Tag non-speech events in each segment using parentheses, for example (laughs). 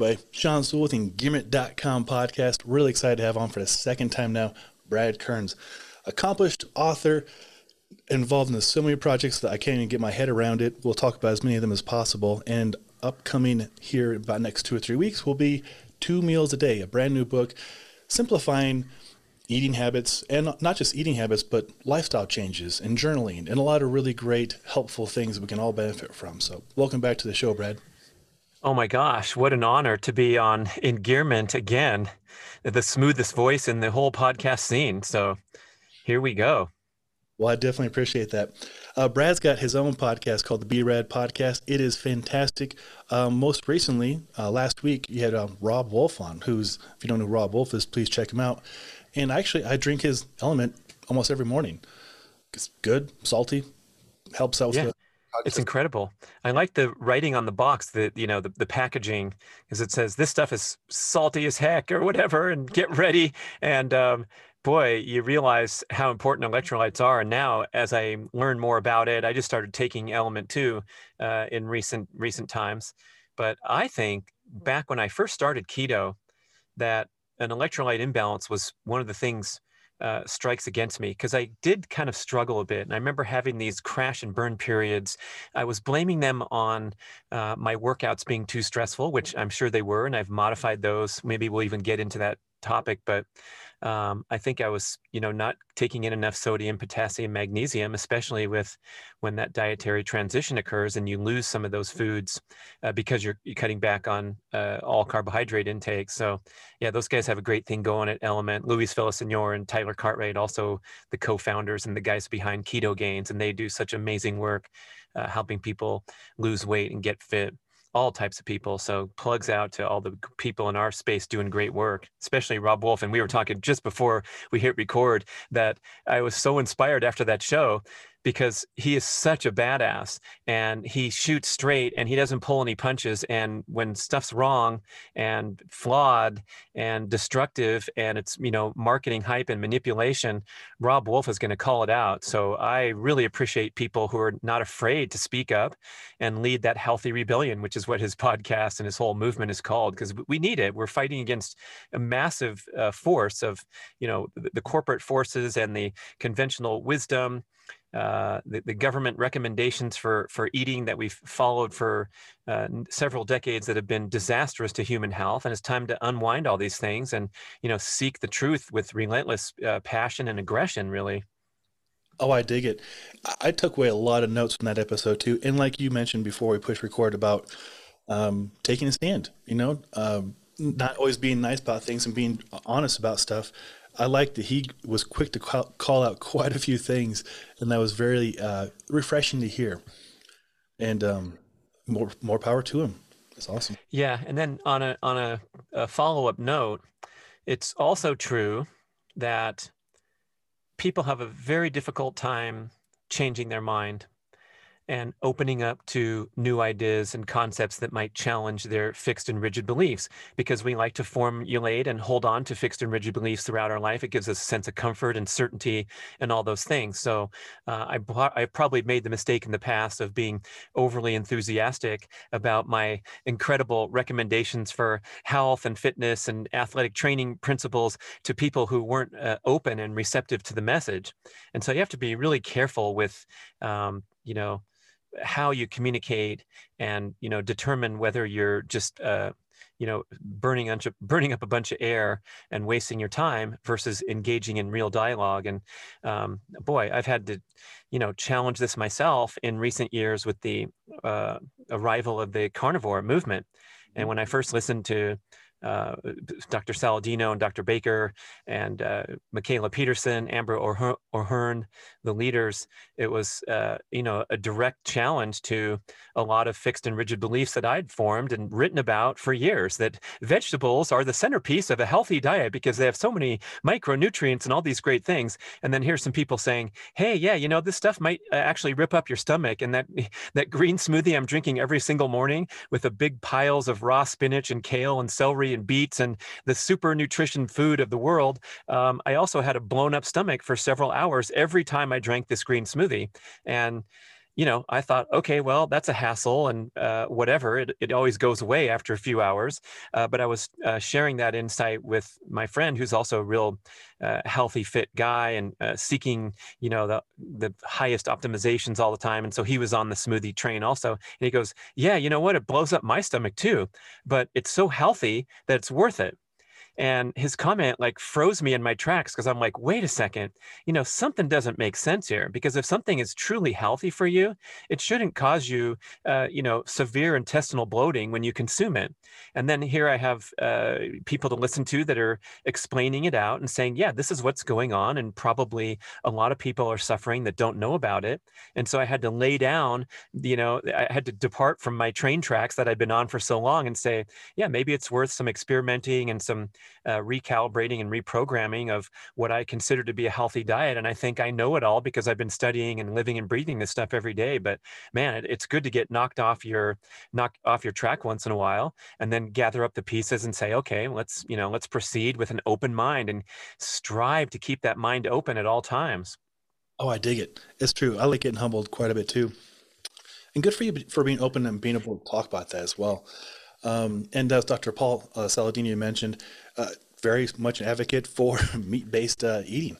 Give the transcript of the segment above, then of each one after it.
Everybody, Sean Sewell with Engearment.com podcast. Really excited to have on for the second time now Brad Kearns, accomplished author, involved in so many projects that I can't even get my head around it. We'll talk about as many of them as possible. And upcoming here about next two or three weeks will be Two Meals a Day, a brand new book simplifying eating habits and not just eating habits, but lifestyle changes and journaling and a lot of really great, helpful things we can all benefit from. So, welcome back to the show, Brad. Oh my gosh, what an honor to be on Engearment again, the smoothest voice in the whole podcast scene. So here we go. Well, I definitely appreciate that. Uh, Brad's got his own podcast called the B Rad Podcast. It is fantastic. Um, most recently, uh, last week, you had um, Robb Wolf on, who's, if you don't know who Robb Wolf is, please check him out. And actually, I drink his element almost every morning. It's good, salty, helps out with yeah. It's incredible. I like the writing on the box, the you know the, the packaging, because it says this stuff is salty as heck or whatever, and get ready. And um, boy, you realize how important electrolytes are. And now, as I learn more about it, I just started taking Element Two uh, in recent recent times. But I think back when I first started keto, that an electrolyte imbalance was one of the things uh, strikes against me because I did kind of struggle a bit. And I remember having these crash and burn periods. I was blaming them on uh, my workouts being too stressful, which I'm sure they were, and I've modified those. Maybe we'll even get into that topic, but um, I think I was, you know, not taking in enough sodium, potassium, magnesium, especially with when that dietary transition occurs and you lose some of those foods uh, because you're, you're, cutting back on uh, all carbohydrate intake. So, yeah, those guys have a great thing going at Element. Luis Villasenor and Tyler Cartwright, also the co-founders and the guys behind Ketogains, and they do such amazing work uh, helping people lose weight and get fit all types of people. So plugs out to all the people in our space doing great work, especially Robb Wolf. And we were talking just before we hit record that I was so inspired after that show because he is such a badass and he shoots straight and he doesn't pull any punches. And when stuff's wrong and flawed and destructive and it's, you know, marketing hype and manipulation, Robb Wolf is going to call it out. So I really appreciate people who are not afraid to speak up and lead that healthy rebellion, which is what his (laughs) podcast and his whole movement is called, because we need it. We're fighting against a massive uh, force of, you know, the, the corporate forces and the conventional wisdom uh, the, the, government recommendations for, for eating that we've followed for uh, several decades that have been disastrous to human health. And it's time to unwind all these things and, you know, seek the truth with relentless uh, passion and aggression, really. Oh, I dig it. I took away a lot of notes from that episode too. And like you mentioned before we push record about um, taking a stand, you know, um, not always being nice about things and being honest about stuff. I liked that he was quick to call, out quite a few things, and that was very uh, refreshing to hear. And um, more more power to him. That's awesome. Yeah, and then on a on a, a follow up note, it's also true that people have a very difficult time changing their mind and opening up to new ideas and concepts that might challenge their fixed and rigid beliefs because we like to formulate and hold on to fixed and rigid beliefs throughout our life. It gives us a sense of comfort and certainty and all those things. So uh, I, I probably made the mistake in the past of being overly enthusiastic about my incredible recommendations for health and fitness and athletic training principles to people who weren't uh, open and receptive to the message. And so you have to be really careful with, um, you know, how you communicate and you know determine whether you're just uh, you know burning (laughs) burning up a bunch of air and wasting your time versus engaging in real dialogue. And um, boy i've had to you know challenge this myself in recent years with the uh, arrival of the carnivore movement. And when i first listened to uh, Dr. Saladino and Dr. Baker and uh, Mikhaila Peterson, Amber O'Hearn, the leaders, it was, uh, you know, a direct challenge to a lot of fixed and rigid beliefs that I'd formed and written about for years that vegetables are the centerpiece of a healthy diet because they have so many micronutrients and all these great things. And then here's some people saying, hey, yeah, you know, this stuff might uh, actually rip up your stomach. And that, (laughs) that green smoothie I'm drinking every single morning with the big piles of raw spinach and kale and celery and beets and the super nutrition food of the world, um, I also had a blown up stomach for several hours every time I drank this green smoothie. And you know, I thought, okay, well, that's a hassle and uh, whatever. It, it always goes away after a few hours. Uh, but I was uh, sharing that insight with my friend who's also a real uh, healthy, fit guy and uh, seeking, you know, the, the highest optimizations all the time. And so he was on the smoothie train also. And he goes, yeah, you know what? It blows up my stomach too, but it's so healthy that it's worth it. And his comment like froze me in my tracks because I'm like, wait a second, you know, something doesn't make sense here. Because if something is truly healthy for you, it shouldn't cause you, uh, you know, severe intestinal bloating when you consume it. And then here I have uh, people to listen to that are explaining it out and saying, yeah, this is what's going on. And probably a lot of people are suffering that don't know about it. And so I had to lay down, you know, I had to depart from my train tracks that I'd been on for so long and say, yeah, maybe it's worth some experimenting and some uh, recalibrating and reprogramming of what I consider to be a healthy diet. And I think I know it all because I've been studying and living and breathing this stuff every day. But man, it, it's good to get knocked off your knocked off your track once in a while, and then gather up the pieces and say, okay, let's you know let's proceed with an open mind and strive to keep that mind open at all times. Oh, I dig it. It's true. I like getting humbled quite a bit too. And good for you for being open and being able to talk about that as well. Um, and as Dr. Paul uh, Saladino mentioned, uh, very much an advocate for (laughs) meat-based uh, eating.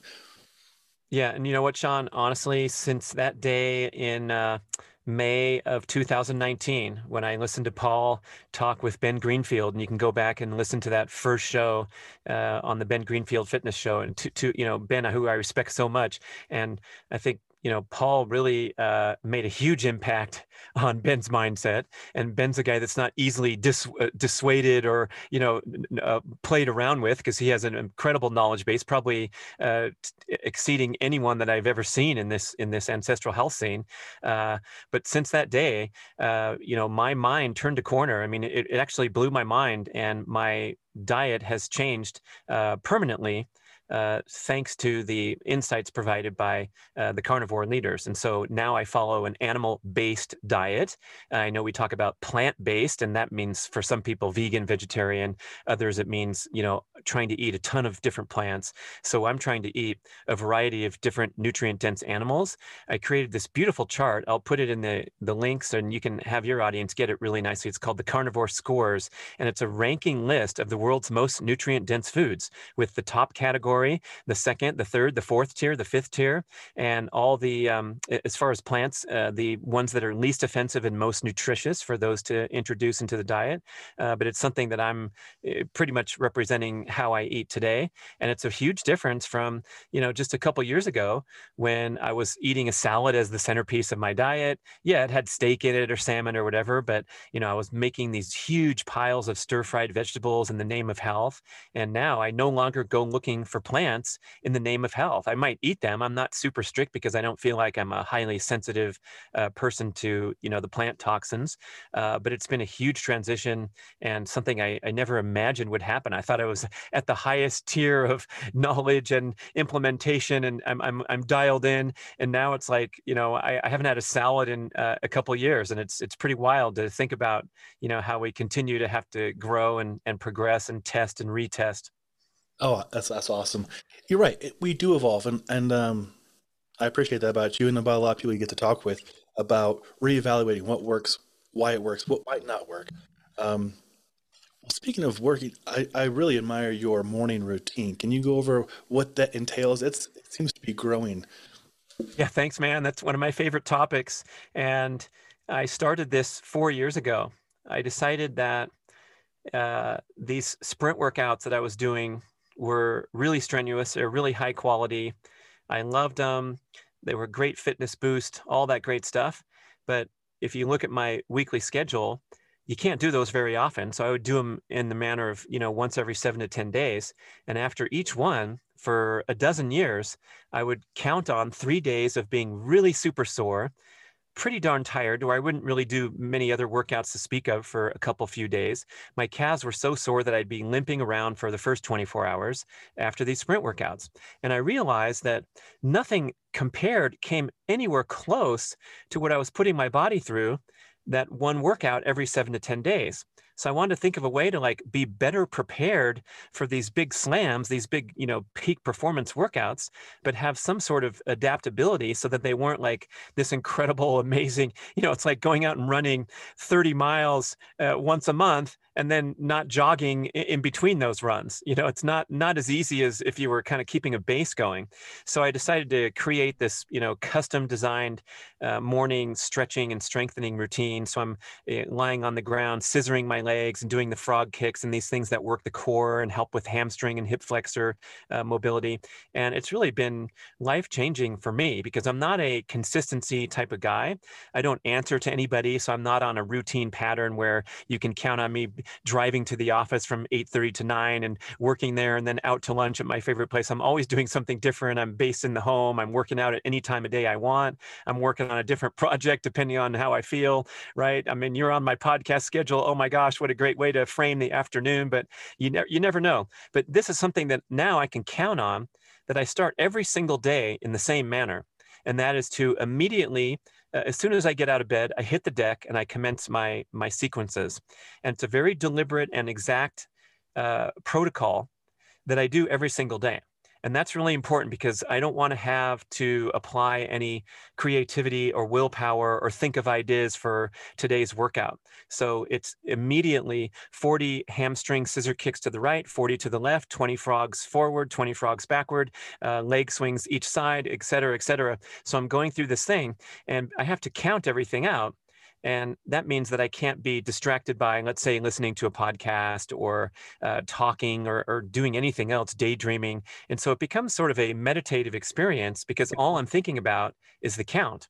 Yeah, and you know what, Sean? Honestly, since that day in uh, May of 2019, when I listened to Paul talk with Ben Greenfield, and you can go back and listen to that first show uh, on the Ben Greenfield Fitness Show, and to, to you know Ben, who I respect so much, and I think you know, Paul really uh, made a huge impact (laughs) on Ben's mindset. And Ben's a guy that's not easily dis- uh, dissuaded or, you know, uh, played around with because he has an incredible knowledge base, probably uh, t- exceeding anyone that I've ever seen in this in this ancestral health scene. Uh, but since that day, uh, you know, my mind turned a corner. I mean, it, it actually blew my mind, and my diet has changed permanently uh, thanks to the insights provided by uh, the carnivore leaders. And so now I follow an animal based diet. I know we talk about plant based, and that means for some people vegan, vegetarian. Others, it means, you know, trying to eat a ton of different plants. So I'm trying to eat a variety of different nutrient dense animals. I created this beautiful chart. I'll put it in the, the links and you can have your audience get it really nicely. It's called the Carnivore Scores, and it's a ranking list of the world's most nutrient dense foods with the top the second, the third, the fourth tier, the fifth tier, and all the, um, as far as plants, uh, the ones that are least offensive and most nutritious for those to introduce into the diet. Uh, but it's something that I'm eh, pretty much representing how I eat today. And it's a huge difference from, you know, just a couple years ago when I was eating a salad as the centerpiece of my diet. Yeah, it had steak in it or salmon or whatever, but, you know, I was making these huge piles of stir fried vegetables in the name of health. And now I no longer go looking for plants in the name of health. I might eat them. I'm not super strict because I don't feel like I'm a highly sensitive uh, person to, you know, the plant toxins. Uh, but it's been a huge transition and something I, I never imagined would happen. I thought I was (laughs) at the highest tier of (laughs) knowledge and implementation and I'm, I'm, I'm dialed in and now it's like you know I, I haven't had a salad in uh, a couple years and it's it's pretty wild to think about you know how we continue to have to grow and, and progress and test and retest oh that's that's awesome you're right we do evolve and and um I appreciate that about you and about a lot of people you get to talk with about reevaluating what works, why it works, what might not work. Um, Speaking of working, I, I really admire your morning routine. Can you go over what that entails? It's, it seems to be growing. Yeah, thanks, man. That's one of my favorite topics. And I started this four years ago. I decided that uh, these sprint workouts that I was doing were really strenuous, they're really high quality. I loved them. They were great fitness boost, all that great stuff. But if you look at my weekly schedule, you can't do those very often. So I would do them in the manner of, you know, once every seven to 10 days. And after each one, for a dozen years, I would count on three days of being really super sore, pretty darn tired, or I wouldn't really do many other workouts to speak of for a couple few days. My calves were so sore that I'd be limping around for the first 24 hours after these sprint workouts. And I realized that nothing compared came anywhere close to what I was putting my body through that one workout every seven to 10 days. So I wanted to think of a way to like be better prepared for these big slams, these big, you know, peak performance workouts, but have some sort of adaptability so that they weren't like this incredible, (laughs) amazing, you know, it's like going out and running 30 miles uh, once a month and then not jogging in between those runs you know it's not not as easy as if you were kind of keeping a base going. So i decided to create this you know custom designed uh, morning stretching and strengthening routine. So i'm uh, lying on the ground scissoring my legs and doing the frog kicks and these things that work the core and help with hamstring and hip flexor uh, mobility. And it's really been life changing for me because i'm not a consistency type of guy. I don't answer to anybody so i'm not on a routine pattern where you can count on me driving to the office from 8.30 to 9 and working there and then out to lunch at my favorite place. I'm always doing something different. I'm based in the home. I'm working out at any time of day i want. I'm working on a different (laughs) project depending on how i feel right? I mean you're on my podcast schedule. Oh my gosh what a great way to frame the afternoon but you, ne- you never know. But this is something that now i can count on that i start every single day in the same manner and that is to immediately as soon as I get out of bed, I hit the deck and I commence my my sequences. And it's a very deliberate and exact uh, protocol that I do every single day. And that's really important because I don't want to have to apply any creativity or willpower or think of ideas for today's workout. So it's immediately 40 hamstring scissor kicks to the right, 40 to the left, 20 frogs forward, 20 frogs backward, uh, leg swings each side, et cetera, et cetera. So I'm going through this thing and I have to count everything out and that means that I can't be distracted by, let's say, listening to a podcast or uh, talking or, or doing anything else, daydreaming. And so it becomes sort of a meditative experience because all I'm thinking about is the count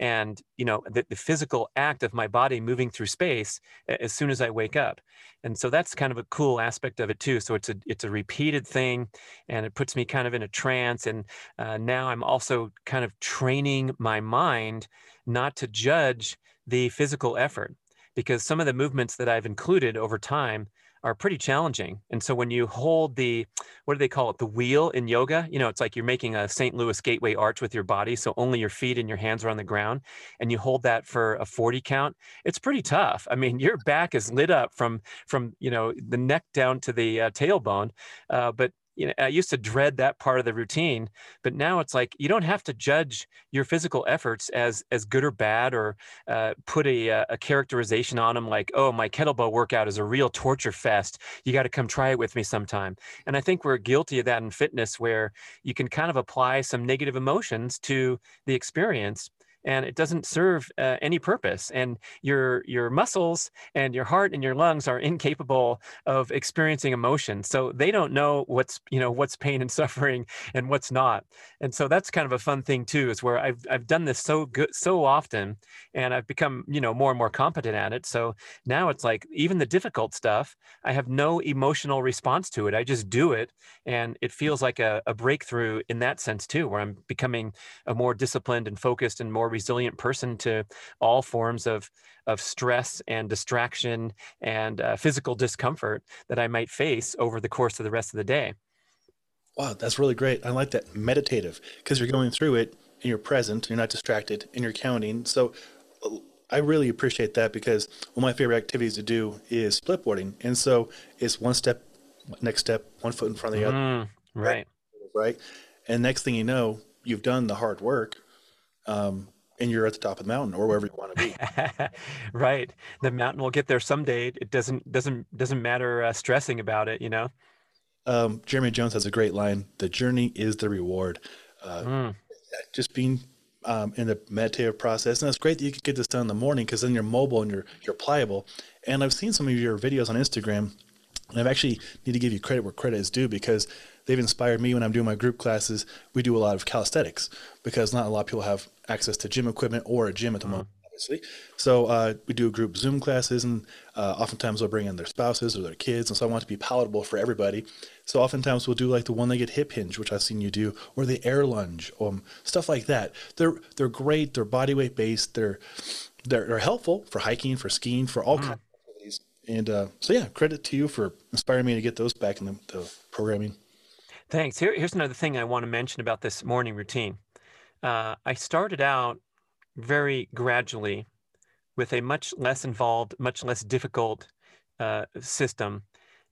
and you know the, the, physical act of my body moving through space as soon as i wake up. And so that's kind of a cool aspect of it too. So it's a it's a repeated thing and it puts me kind of in a trance. And uh, now i'm also kind of training my mind not to judge the physical effort because some of the movements that I've included over time are pretty challenging. And so when you hold the, what do they call it, the wheel in yoga, you know, it's like you're making a St. Louis gateway arch with your body. So only your feet and your hands are on the ground. And you hold that for a 40 count. It's pretty tough. I mean, (laughs) your back is lit up from, from, you know, the neck down to the uh, tailbone. Uh, but you know, I used to dread that part of the routine, but now it's like you don't have to judge your physical efforts as as good or bad, or uh, put a uh, a characterization on them like, oh, my kettlebell workout is a real torture fest. You got to come try it with me sometime. And I think we're guilty of that in fitness, where you can kind of apply some negative emotions to the experience and it doesn't serve uh, any purpose and your your muscles and your heart and your lungs are incapable of experiencing emotion so they don't know what's you know what's pain and (laughs) suffering and what's not and so that's kind of a fun thing too is where i've i've done this so good so often and i've become you know more and more competent at it so now it's like even the difficult stuff i have no emotional response to it i just do it and it feels like a, a breakthrough in that sense too where i'm becoming a more disciplined and focused and more more resilient person to all forms of of stress and distraction and uh, physical discomfort that I might face over the course of the rest of the day. Wow, that's really great. I like that meditative because you're going through it and you're present, you're not distracted, and you're counting. So I really appreciate that because one of my favorite activities to do is splitboarding. And so it's one step, next step, one foot in front of the mm, other. Right. Right. And next thing you know, you've done the hard work. Um, and you're at the top of the mountain or wherever you want to be. (laughs) right. The mountain will get there someday. It doesn't doesn't doesn't matter uh, stressing about it. You know. Um, Jeremy Jones has a great line: "The journey is the reward." Uh, mm. Just being um, in the meditative process, and it's great that you can get this done in the morning because then you're mobile and you're you're pliable. And I've seen some of your videos on Instagram, and I've actually need to give you credit where credit is due because they've inspired me when I'm doing my group classes. We do a lot of calisthenics because not a lot of people have access to gym equipment or a gym at the mm-hmm. moment, obviously. So uh, we do group Zoom classes, and uh, oftentimes they'll bring in their spouses or their kids. And so I want to be palatable for everybody. So oftentimes we'll do like the one legged hip hinge, which I've seen you do, or the air lunge, um, stuff like that. They're they're great. They're body weight based. They're they're, they're helpful for hiking, for skiing, for all mm. kinds of activities. And uh, so yeah, credit to you for inspiring me to get those back in the, the programming. Thanks. Here, here's another thing I want to mention about this morning routine. Uh, I started out very gradually with a much less involved, much less difficult uh, system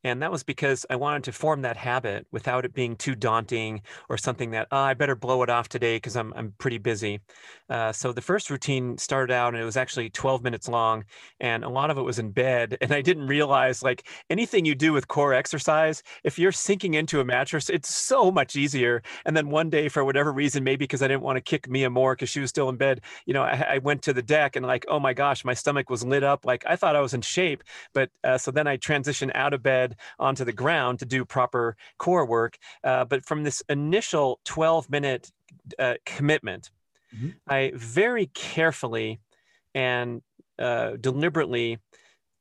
and that was because I wanted to form that habit without it being too daunting or something that oh, I better blow it off today because I'm, I'm pretty busy. Uh, so the first routine started out and it was actually 12 minutes long and a lot of it was in bed. (laughs) And I didn't realize like anything you do with core exercise, if you're sinking into a mattress, it's so much easier. And then one day, for whatever reason, maybe because I didn't want to kick Mia more because she was still in bed, you know, I, I, went to the deck and like, oh my gosh, my stomach was lit up. Like I thought I was in shape. But uh, so then I transitioned out of bed onto the ground to do proper core work. Uh, but from this initial 12 minute uh, commitment, mm-hmm. I very carefully and uh, deliberately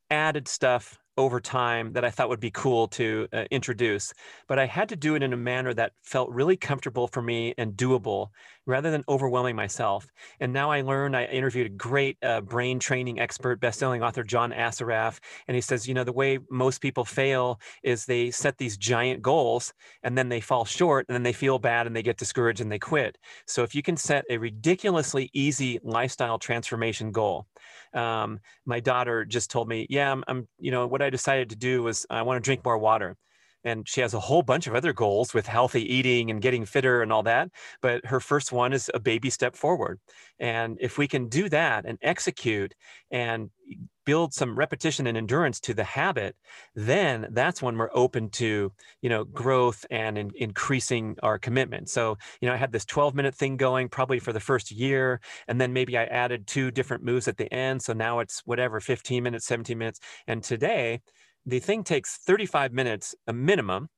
added stuff over time that I thought would be cool to uh, introduce. But I had to do it in a manner that felt really comfortable for me and doable rather than overwhelming myself. And now I learned, I interviewed a great uh, brain training expert, bestselling author John Assaraf. And he says, you know, the way most people fail is they set these giant goals and then they fall short and then they feel bad and they get discouraged and they quit. So if you can set a ridiculously easy lifestyle transformation goal, um, my daughter just told me, yeah, I'm, I'm, you know, what I decided to do was I want to drink more water. And she has a whole bunch of other goals with healthy eating and getting fitter and all that but her first one is a baby step forward. And if we can do that and execute and build some repetition and endurance to the habit then that's when we're open to you know growth and in, increasing our commitment so you know i had this 12 minute thing going probably for the first year and then maybe i added two different moves at the end so now it's whatever 15 minutes 17 minutes and today the thing takes 35 minutes a minimum.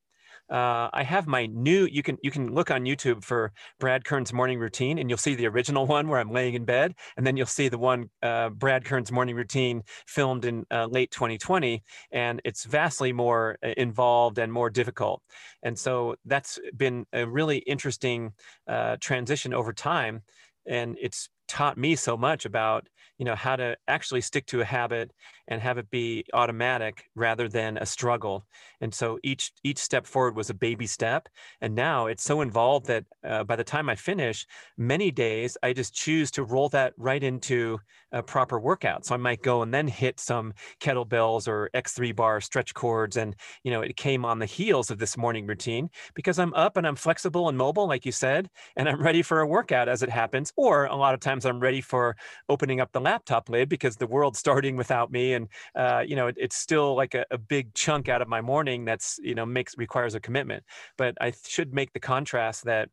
Uh, I have my new. You can you can look on YouTube for Brad Kearns morning routine, and you'll see the original (laughs) one where I'm laying in bed, and then you'll see the one uh, Brad Kearns morning routine filmed in uh, late 2020, and it's vastly more uh, involved and more difficult. And so that's been a really interesting uh, transition over time, and it's taught me so much about you know how to actually stick to a habit and have it be automatic rather than a struggle. And so each each step forward was a baby step. And now it's so involved that uh, by the time i finish many days i just choose to roll that right into a proper workout. So i might go and then hit some kettlebells or x3 bar stretch cords. And you know it came on the heels of this morning routine because i'm up and i'm flexible and mobile like you said and i'm ready for a workout as it happens. Or a lot of times i'm ready for opening up the laptop lid because the world's starting without me and uh, you know it, it's still like a, a, big chunk out of my morning that's you know makes requires a commitment. But i should make the contrast that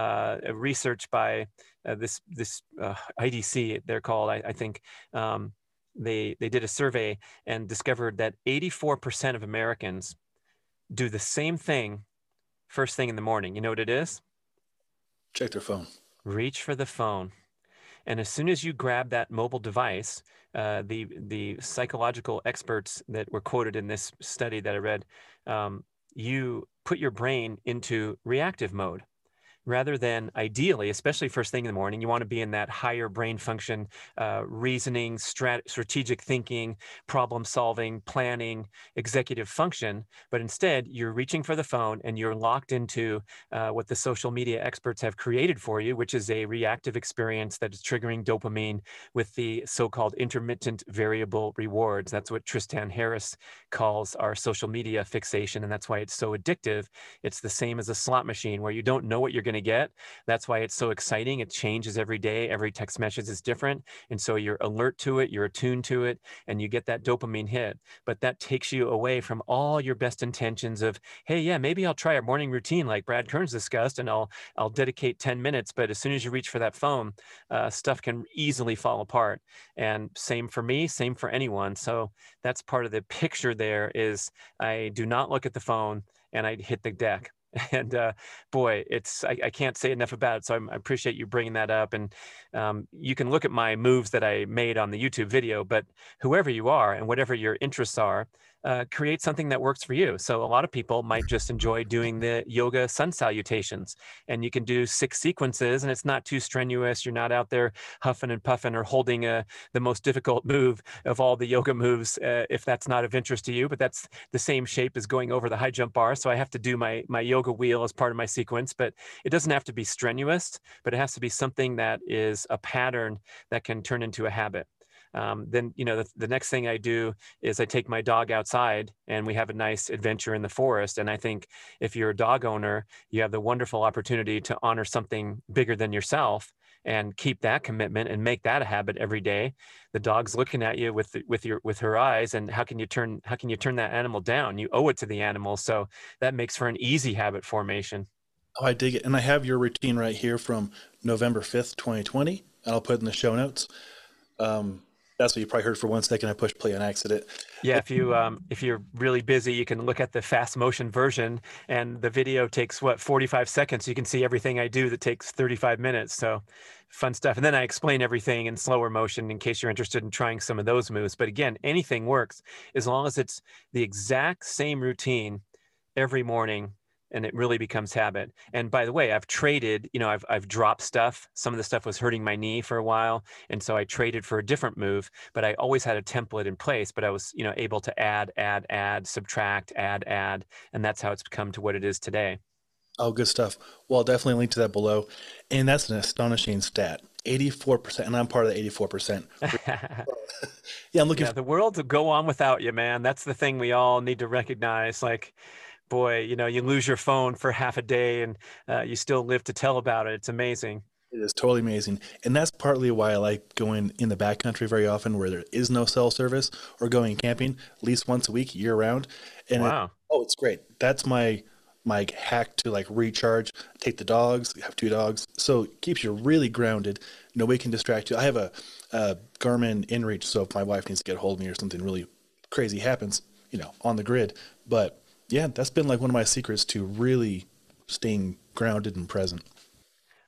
uh, research by uh, this this uh, idc they're called i, I think um, they they did a survey and discovered that 84% of americans do the same thing first thing in the morning. You know what it is? Check their phone. Reach for the phone and as soon as you grab that mobile device, uh, the the psychological experts that were quoted in this study that I read, um, you put your brain into reactive mode rather than ideally, especially first thing in the morning, you want to be in that higher brain function, uh, reasoning, strat- strategic thinking, problem solving, planning, executive function. But instead, you're reaching for the phone and you're locked into uh, what the social media experts have created for you, which is a reactive experience that is triggering dopamine with the so called intermittent variable rewards. That's what Tristan Harris calls our social media fixation. And that's why it's so addictive. It's the same as a slot machine where you don't know what you're going to to get. That's why it's so exciting. It changes every day. Every text message is different. And so you're alert to it, you're attuned to it, and you get that dopamine hit. But that takes you away from all your best intentions of, hey, yeah, maybe I'll try a morning routine like Brad Kearns discussed, and I'll I'll dedicate 10 minutes. But as soon as you reach for that phone, uh, stuff can easily fall apart. And same for me, same for anyone. So that's part of the picture there is I do not look at the phone and I hit the deck. (laughs) and uh, boy, it's I, I, can't say enough about it. So I'm, i appreciate you bringing that up. And um, you can look at my moves that I made on the YouTube video. But whoever you are and whatever your interests are, uh, create something that works for you. So a lot of people might just enjoy doing the yoga sun salutations, and you can do six sequences, and it's not too strenuous. You're not out there huffing and puffing or holding a, the most difficult move of all the yoga moves, uh, if that's not of interest to you. But that's the same shape as going over the high jump bar. So I have to do my my yoga wheel as part of my sequence, but it doesn't have to be strenuous, but it has to be something that is a pattern that can turn into a habit. Um, then you know the, the next thing I do is I take my dog outside and we have a nice adventure in the forest. And I think if you're a dog owner, you have the wonderful opportunity to honor something bigger than yourself and keep that commitment and make that a habit every day. The dog's looking at you with with your with her eyes and how can you turn how can you turn that animal down? You owe it to the animal. So that makes for an easy habit formation. Oh i dig it. And i have your routine right here from november 5th 2020 and i'll put in the show notes. Um, that's what you probably heard for one second. I pushed play on accident. Yeah, if you um, if you're really busy, you can look at the fast motion version, and the video takes what 45 seconds. You can see everything I do that takes 35 minutes. So, fun stuff. And then I explain everything in slower motion in case you're interested in trying some of those moves. But again, anything works as long as it's the exact same routine every morning and it really becomes habit. And by the way, I've traded, you know, I've, I've dropped stuff. Some of the stuff was hurting my knee for a while. And so I traded for a different move, but I always had a template in place, but I was, you know, able to add, add, add, subtract, add, add. And that's how it's become to what it is today. Oh, good stuff. Well, I'll definitely link to that below. And that's an astonishing stat. 84%, and I'm part of the 84%. (laughs) (laughs) yeah, I'm looking yeah, for- the world to go on without you, man. That's the thing we all need to recognize. Like, boy, you know, you lose your phone for half a day and uh, you still live to tell about it. It's amazing. It is totally amazing. And that's partly why I like going in the backcountry very often where there is no cell service or going camping at least once a week year round. And wow. It, oh, it's great. That's my my hack to like recharge. Take the dogs, have two dogs. So it keeps you really grounded. Nobody can distract you. I have a, a Garmin InReach, so if my wife needs to get a hold of me or something really crazy happens, you know, on the grid. But yeah, that's been like one of my secrets to really staying grounded and present.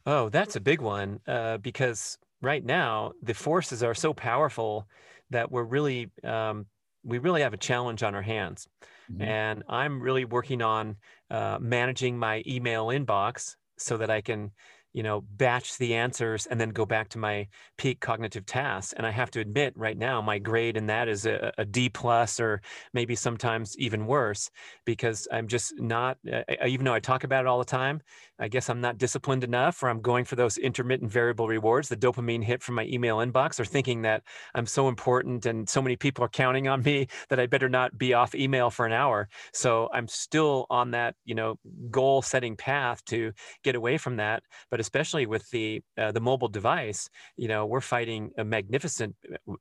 Oh, that's a big one uh, because right now the forces are so powerful that we're really um, we really have a challenge on our hands. Mm-hmm. And I'm really working on uh, managing my email inbox so that I can you know, batch the answers and then go back to my peak cognitive tasks. And I have to admit, right now, my grade in that is a, a D plus, or maybe sometimes even worse, because I'm just not. Uh, even though I talk about it all the time, I guess I'm not disciplined enough, or I'm going for those intermittent variable rewards, the dopamine hit from my email inbox, or thinking that I'm so important and so many people are counting on me (laughs) that I better not be off email for an hour. So I'm still on that, you know, goal setting path to get away from that, but especially with the uh, the mobile device, you know, we're fighting a magnificent. Uh,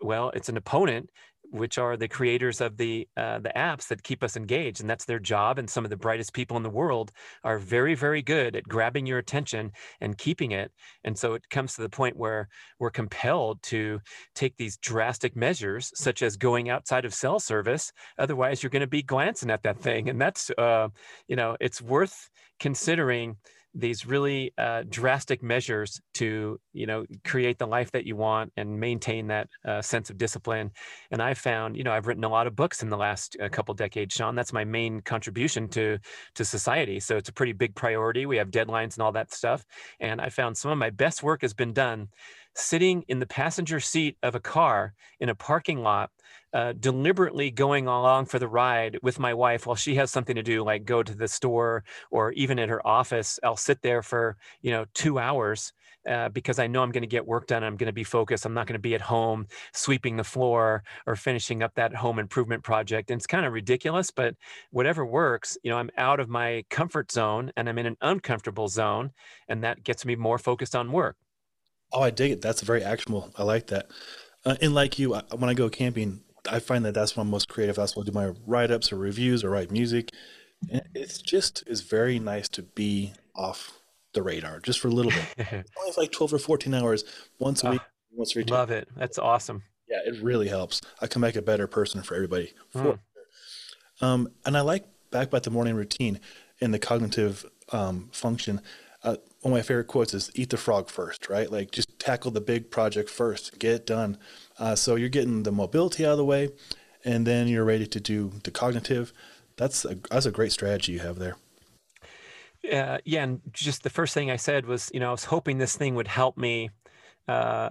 well, it's an opponent, which are the creators of the uh, the apps that keep us engaged, and that's their job. And some of the brightest people in the world are very, very good at grabbing your attention and keeping it. And so it comes to the point where we're compelled to take these drastic measures, such as going outside of cell service. Otherwise, you're going to be glancing at that thing, and that's uh, you know, it's worth considering these really uh, drastic measures to you know create the life that you want and maintain that uh, sense of discipline. And i found you know i've written a lot of books in the last uh, couple decades sean. That's my main contribution to to society. So it's a pretty big priority. We have deadlines and all that stuff. And i found some of my best work has been done sitting in the passenger seat of a car in a parking lot uh, deliberately going along for the ride with my wife while she has something to do, like go to the store or even at her office. I'll sit there for, you know, two hours uh, because I know I'm going to get work done. I'm going to be focused. I'm not going to be at home sweeping the floor or finishing up that home improvement project. And it's kind of ridiculous, but whatever works, you know, I'm out of my comfort zone and I'm in an uncomfortable zone. And that gets me more focused on work. Oh, I dig it. That's very actionable. I like that. Uh, and like you, when I go camping, I find that that's when I'm most creative. That's when I do my write ups or reviews or write music. And it's just is very nice to be off the radar just for a little bit. (laughs) Only like 12 or 14 hours once a week, oh, once every two. Love it. That's awesome. Yeah, it really helps. I can make a better person for everybody. For mm. um, and I like back about the morning routine and the cognitive um, function. Uh, one of my favorite quotes is "Eat the frog first, right? Like just tackle the big project first, get it done. Uh, so you're getting the mobility out of the way, and then you're ready to do the cognitive. That's a, that's a great strategy you have there. Uh, yeah, and just the first thing I said was, you know, I was hoping this thing would help me uh,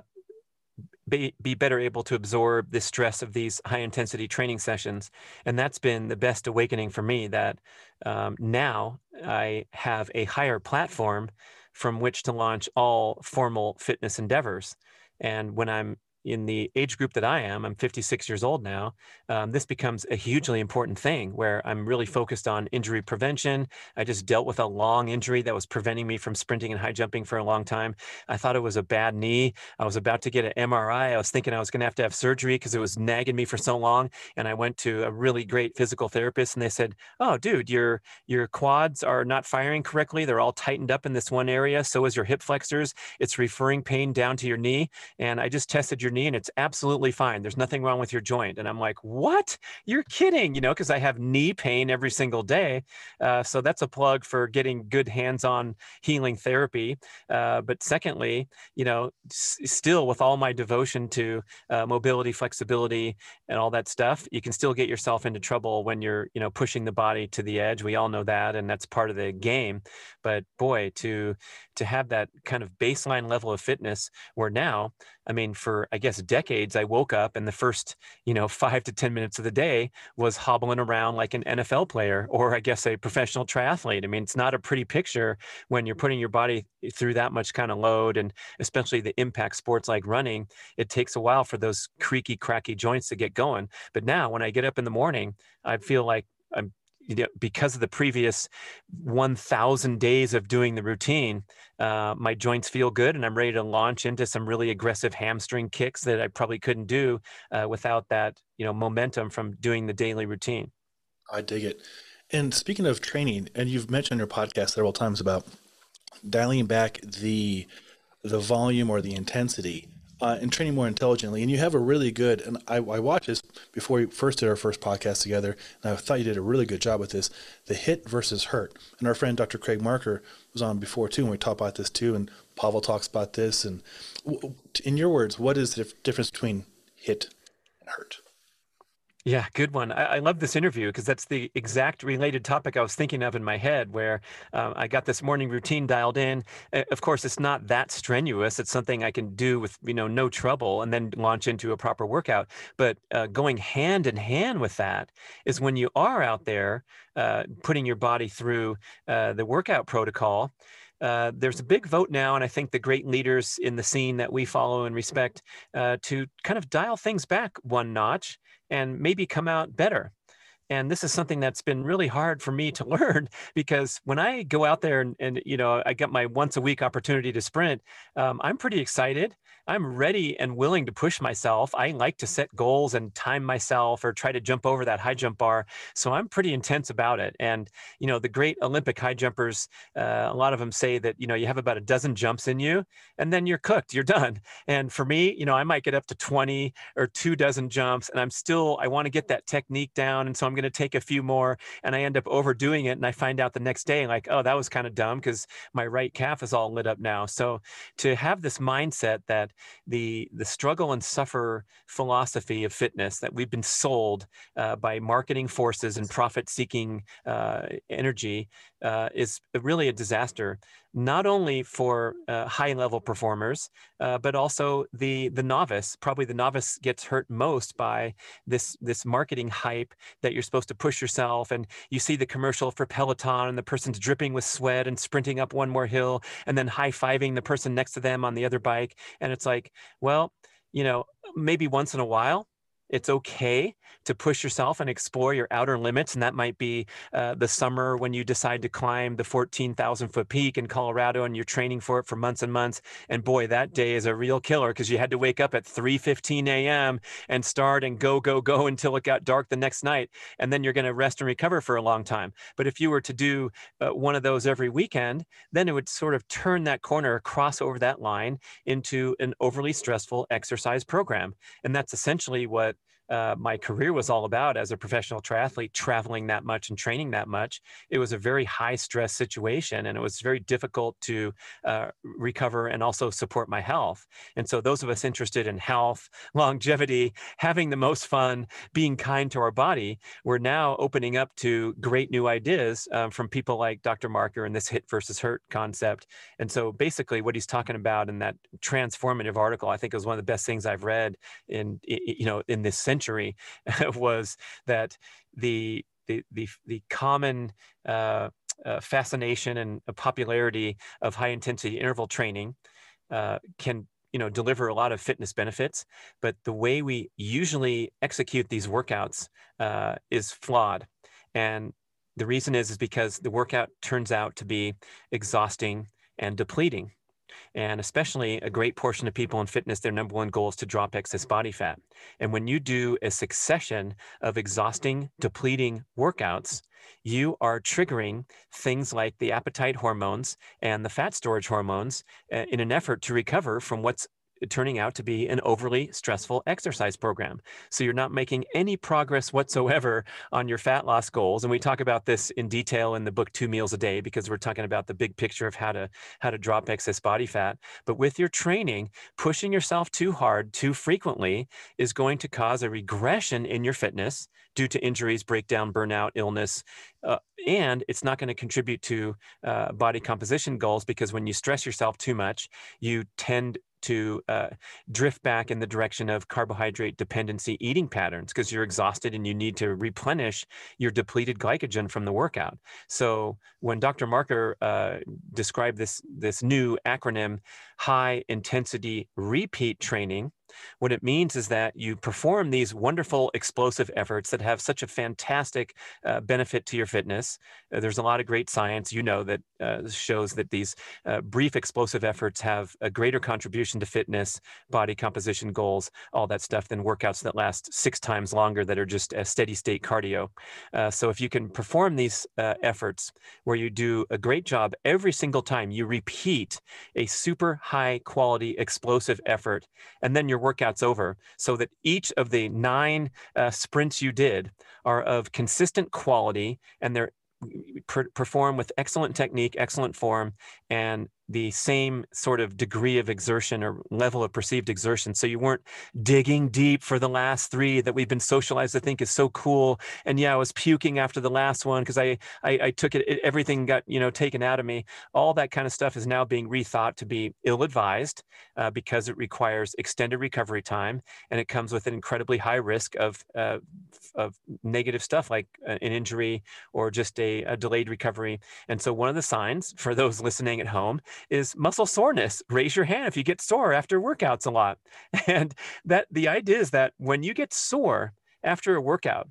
be, be better able to absorb the stress of these high intensity training sessions. And that's been the best awakening for me that um, now I have a higher platform from which to launch all formal fitness endeavors. And when I'm in the age group that I am, I'm 56 years old now, um, this becomes a hugely important thing where I'm really focused on injury prevention. I just dealt with a long injury that was preventing me from sprinting and high jumping for a long time. I thought it was a bad knee. I was about to get an MRI. I was thinking I was going to have to have surgery because it was nagging me for so long. And I went to a really great physical therapist and they said, Oh, dude, your, your quads are not firing correctly. They're all tightened up in this one area. So is your hip flexors. It's referring pain down to your knee. And I just tested your knee and it's absolutely fine. There's nothing wrong with your joint. And I'm like, what? You're kidding, you know, because I have knee pain every single day. Uh, so that's a plug for getting good hands on healing therapy. Uh, but secondly, you know, s- still with all my devotion to uh, mobility, flexibility, and all that stuff, you can still get yourself into trouble when you're, you know, pushing the body to the edge. We all know that. And that's part of the game. But boy, to, to have that kind of baseline level of fitness where now, I mean, for I guess decades, I woke up and the first, you know, (laughs) five to 10 minutes of the day was hobbling around like an NFL player or I guess a professional triathlete. I mean, it's not a pretty picture when you're putting your body through that much kind of load and especially the impact sports like running, it takes a while for those creaky, cracky joints to get going. But now when I get up in the morning, I feel like I'm you know, because of the previous 1,000 days of doing the routine, uh, my joints feel good and I'm ready to launch into some really aggressive hamstring kicks that I probably couldn't do uh, without that, you know, momentum from doing the daily routine. I dig it. And speaking of training, and you've mentioned your podcast several times about dialing back the the volume or the intensity uh, and training more intelligently. And you have a really good, and I, I watched this before we first did our first podcast together, and I thought you did a really good job with this the hit versus hurt. And our friend Dr. Craig Marker was on before too, and we talked about this too. And Pavel talks about this. And in your words, what is the difference between hit and hurt? Yeah, good one. I, I love this interview because that's the exact related topic I was thinking of in my head. Where uh, I got this morning routine dialed in. Of course, it's not that strenuous. It's something I can do with you know no trouble, and then launch into a proper workout. But uh, going hand in hand with that is when you are out there uh, putting your body through uh, the workout protocol. Uh, there's a big vote now, and I think the great leaders in the scene that we follow and respect uh, to kind of dial things back one notch and maybe come out better. And this is something that's been really hard for me to (laughs) learn because when I go out there and, and you know, I get my once a week opportunity to sprint, um, I'm pretty excited. I'm ready and willing to push myself. I like to set goals and time myself or try to jump over that high jump bar. So I'm pretty intense about it. And, you know, the great Olympic high jumpers, uh, a lot of them say that, you know, you have about a dozen jumps in you and then you're cooked, you're done. And for me, you know, I might get up to 20 or two dozen jumps and I'm still, I want to get that technique down. And so I'm going to take a few more and I end up overdoing it. And I find out the next day, like, oh, that was kind of dumb because my right calf is all lit up now. So to have this mindset that the the struggle and suffer philosophy of fitness that we've been sold uh, by marketing forces and profit seeking uh, energy uh, is really a disaster, not only for uh, high level performers, uh, but also the the novice. Probably the novice gets hurt most by this this marketing hype that you're supposed to push yourself, and you see the commercial for Peloton, and the person's dripping with sweat and sprinting up one more hill, and then high fiving the person next to them on the other bike, and it's like, well, you know, maybe once in a while it's okay to push yourself and explore your outer limits. And that might be uh, the summer when you decide to climb the 14,000 foot peak in Colorado and you're training for it for months and months. And boy, that day is a real killer because you had to wake up at 3.15 a.m. and start and go, go, go until it got dark the next night. And then you're going to rest and recover for a long time. But if you were to do uh, one of those every weekend, then it would sort of turn that corner, cross over that line into an overly stressful exercise program. And that's essentially what uh, my career was all about as a professional triathlete, traveling that much and training that much. It was a very high stress situation, and it was very difficult to uh, recover and also support my health. And so, those of us interested in health, (laughs) longevity, having the most fun, being kind to our body, we're now opening up to great new ideas um, from people like Dr. Marker and this hit versus hurt concept. And so, basically, what he's talking about in that transformative article, I think, is one of the best things I've read in you know in this century century (laughs) was that the the the, the common uh, uh, fascination and popularity of high intensity interval training uh, can you know deliver a lot of fitness benefits, but the way we usually execute these workouts uh, is flawed, and the reason is is because the workout turns out to be exhausting and depleting. And especially a great portion of people in fitness, their number one goal is to drop excess body fat. And when you do a succession of exhausting, depleting workouts, you are triggering things like the appetite hormones and the fat storage hormones uh, in an effort to recover from what's turning out to be an overly stressful exercise program. So you're not making any progress whatsoever on your fat loss goals. And we talk about this in detail in the book Two Meals a Day because we're talking about the big picture of how to how to drop excess body fat. But with your training, pushing yourself too hard too frequently is going to cause a regression in your fitness due to injuries, breakdown, burnout, illness, uh, and it's not going to contribute to uh, body composition goals because when you stress yourself too much, you tend to uh, drift back in the direction of carbohydrate dependency eating patterns because you're exhausted and you need to replenish your depleted glycogen from the workout. So when Dr. Marker uh, described this this new acronym, high intensity repeat training, what it means is that you perform these wonderful explosive efforts that have such a fantastic uh, benefit to your fitness. Uh, there's a lot of great science, you know, that uh, shows that these uh, brief explosive efforts have a greater contribution to fitness, body composition goals, all that stuff than workouts that last six times longer that are just a steady state cardio. Uh, so if you can perform these uh, efforts where you do a great job every single time, you repeat a super high quality explosive effort, and then you're workout's over so that each of the nine uh, sprints you did are of consistent quality and they're perform with excellent technique, excellent form, and the same sort of degree of exertion or level of perceived exertion. So you weren't digging deep for the last three that we've been socialized to think is so cool. And yeah, I was puking after the last one because I, I, I took it, it, everything got you know taken out of me. All that kind of stuff is now being rethought to be ill-advised uh, because it requires extended recovery time and it comes with an incredibly high risk of uh, of negative stuff like uh, an injury or just a, a delayed recovery. And so one of the signs for those listening at home is muscle soreness. Raise your hand if you get sore after workouts a lot. (laughs) And that the idea is that when you get sore after a workout,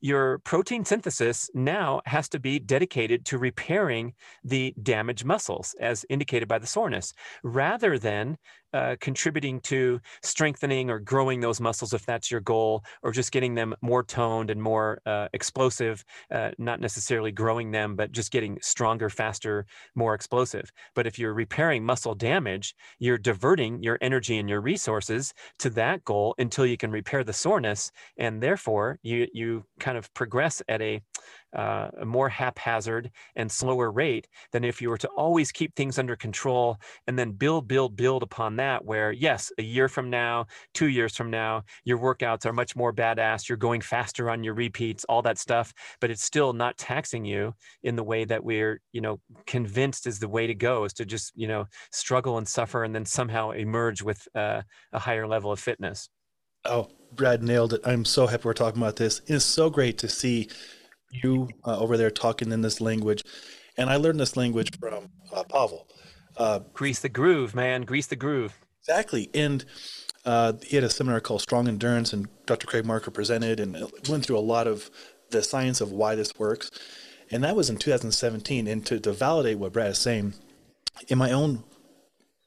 your protein synthesis now has to be dedicated to repairing the damaged muscles, as indicated by the soreness, rather than uh, contributing to strengthening or growing those muscles if that's your goal, or just getting them more toned and more uh, explosive, uh, not necessarily growing them, but just getting stronger, faster, more explosive. But if you're repairing muscle damage, you're diverting your energy and your resources to that goal until you can repair the soreness. And therefore, you, you kind of progress at a uh, a more haphazard and slower rate than if you were to always keep things under control and then build, build, build upon that. Where, yes, a year from now, two years from now, your workouts are much more badass. You're going faster on your repeats, all that stuff, but it's still not taxing you in the way that we're, you know, convinced is the way to go is to just, you know, struggle and suffer and then somehow emerge with uh, a higher level of fitness. Oh, Brad nailed it. I'm so happy we're talking about this. It's so great to see you uh, over there talking in this language. And I learned this language from uh, Pavel. Uh, Grease the groove, man. Grease the groove. Exactly. And uh, he had a seminar called Strong Endurance, and Dr. Craig Marker presented and went through a lot of the science of why this works. And that was in 2017. And to, to validate what Brad is saying, in my own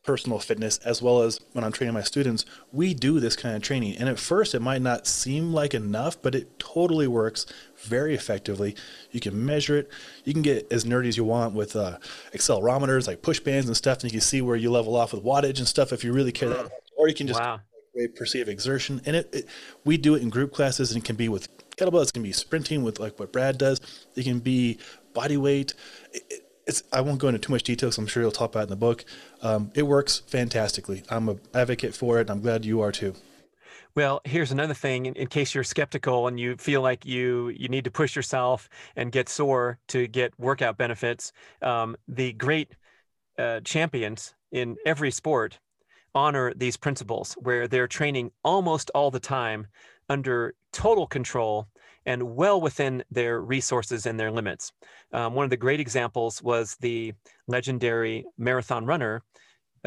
personal fitness as well as when I'm training my students, we do this kind of training. And at first, it might not seem like enough, but it totally works very effectively. You can measure it. You can get as nerdy as you want with uh, accelerometers, like push bands and stuff, and you can see where you level off with wattage and stuff if you really care that. Or you can just wow. perceive exertion. And it, it, we do it in group classes, and it can be with kettlebells. It can be sprinting with like what Brad does. It can be body weight. It, it's I won't go into too much detail because I'm sure you'll talk about it in the book. Um, it works fantastically. I'm an advocate for it. And I'm glad you are too. Well, here's another thing in, in, case you're skeptical and you feel like you you need to push yourself and get sore to get workout benefits. Um, the great uh, champions in every sport honor these principles where they're training almost all the time under total control and well within their resources and their limits. Um, one of the great examples was the legendary marathon runner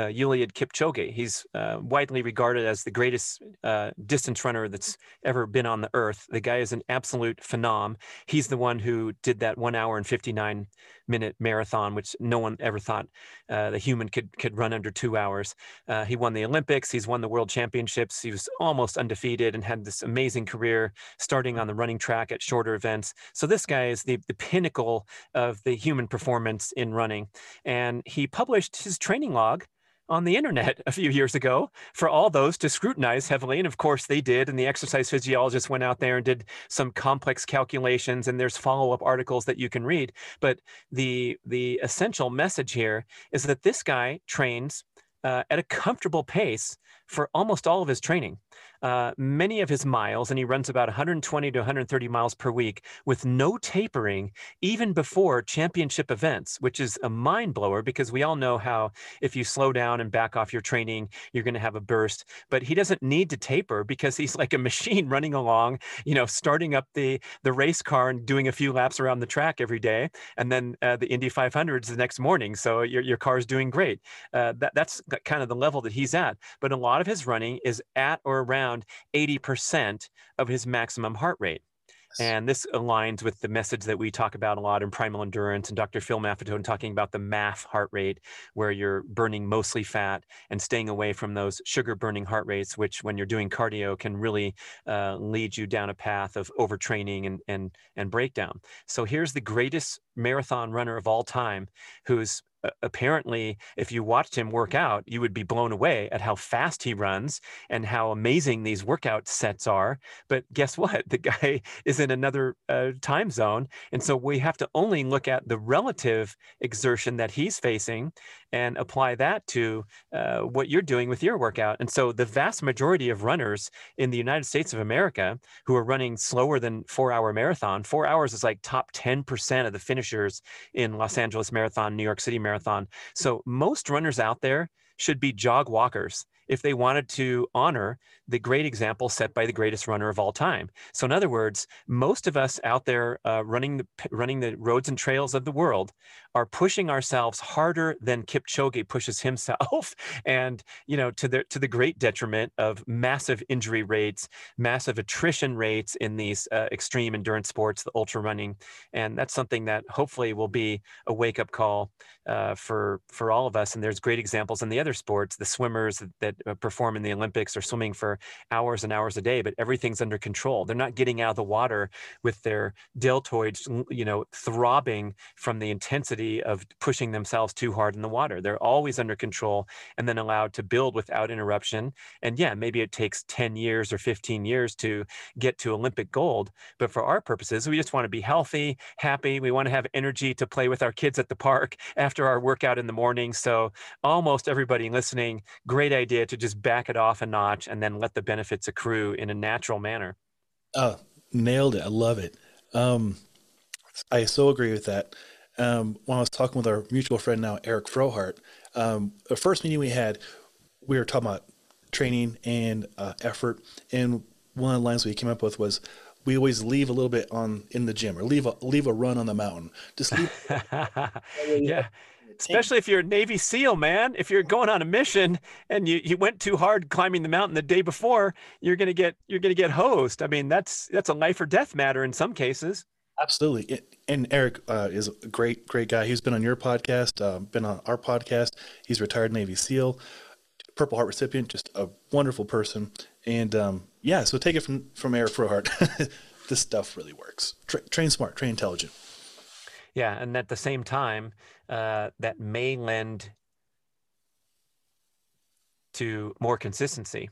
uh, Eliud Kipchoge. He's uh, widely regarded as the greatest uh, distance runner that's ever been on the earth. The guy is an absolute phenom. He's the one who did that one hour and 59 minute marathon, which no one ever thought uh, the human could could run under two hours. Uh, he won the Olympics. He's won the World Championships. He was almost undefeated and had this amazing career, starting on the running track at shorter events. So this guy is the the pinnacle of the human performance in running, and he published his training log on the internet a few years ago for all those to scrutinize heavily. And of course they did. And the exercise physiologist went out there and did some complex calculations and there's follow-up articles that you can read. But the the essential message here is that this guy trains uh, at a comfortable pace for almost all of his training. Uh, many of his miles, and he runs about 120 to 130 miles per week with no tapering, even before championship events, which is a mind blower because we all know how if you slow down and back off your training, you're going to have a burst. But he doesn't need to taper because he's (laughs) like a machine running along, you know, starting up the the race car and doing a few laps around the track every day, and then uh, the Indy 500s the next morning. So your your car's doing great. Uh, that that's kind of the level that he's at. But a lot of his running is at or around around 80% of his maximum heart rate. And this aligns with the message that we talk about a lot in primal endurance and Dr. Phil Maffetone talking about the MAF heart rate, where you're burning mostly fat and staying away from those sugar burning heart rates, which when you're doing cardio can really uh, lead you down a path of overtraining and, and, and breakdown. So here's the greatest marathon runner of all time who's apparently if you watched him work out you would be blown away at how fast he runs and how amazing these workout sets are but guess what? (laughs) The guy is in another uh, time zone and so we have to only look at the relative exertion that he's facing and apply that to uh, what you're doing with your workout and so the vast majority of runners in the united states of america who are running slower than four hour marathon four hours is like top 10% of the finishers in los angeles marathon new york city marathon marathon. So most runners out there should be jog walkers if they wanted to honor the great example set by the greatest runner of all time. So, in other words, most of us out there uh, running the running the roads and trails of the world are pushing ourselves harder than Kipchoge pushes himself, (laughs) and you know to the to the great detriment of massive injury rates, massive attrition rates in these uh, extreme endurance sports, the ultra running, and that's something that hopefully will be a wake up call uh, for for all of us. And there's great examples in the other sports, the swimmers that, that uh, perform in the Olympics are swimming for hours and hours a day, but everything's under control. They're not getting out of the water with their deltoids, you know, throbbing from the intensity of pushing themselves too hard in the water. They're always under control and then allowed to build without interruption. And yeah, maybe it takes 10 years or 15 years to get to Olympic gold. But for our purposes, we just want to be healthy, happy. We want to have energy to play with our kids at the park (laughs) after our workout in the morning. So almost everybody listening, great idea to just back it off a notch and then let the benefits accrue in a natural manner. Oh, nailed it. I love it. Um, I so agree with that. Um, when I was talking with our mutual friend now, Eric Frohardt, um, the first meeting we had, we were talking about training and uh, effort. And one of the lines we came up with was, we always leave a little bit on in the gym or leave a leave a run on the mountain. Just leave. (laughs) (laughs) yeah, especially if you're a Navy SEAL, man. If you're going on a mission and you, you went too hard climbing the mountain the day before, you're gonna get you're gonna get hosed. I mean, that's that's a life or death matter in some cases. Absolutely. And Eric uh, is a great, great guy. He's been on your podcast, uh, been on our podcast. He's retired Navy SEAL, Purple Heart recipient, just a wonderful person. And um, yeah, so take it from from Eric Frohardt. (laughs) this stuff really works. Tra- train smart, train intelligent. Yeah, and at the same time, uh, that may lend to more consistency.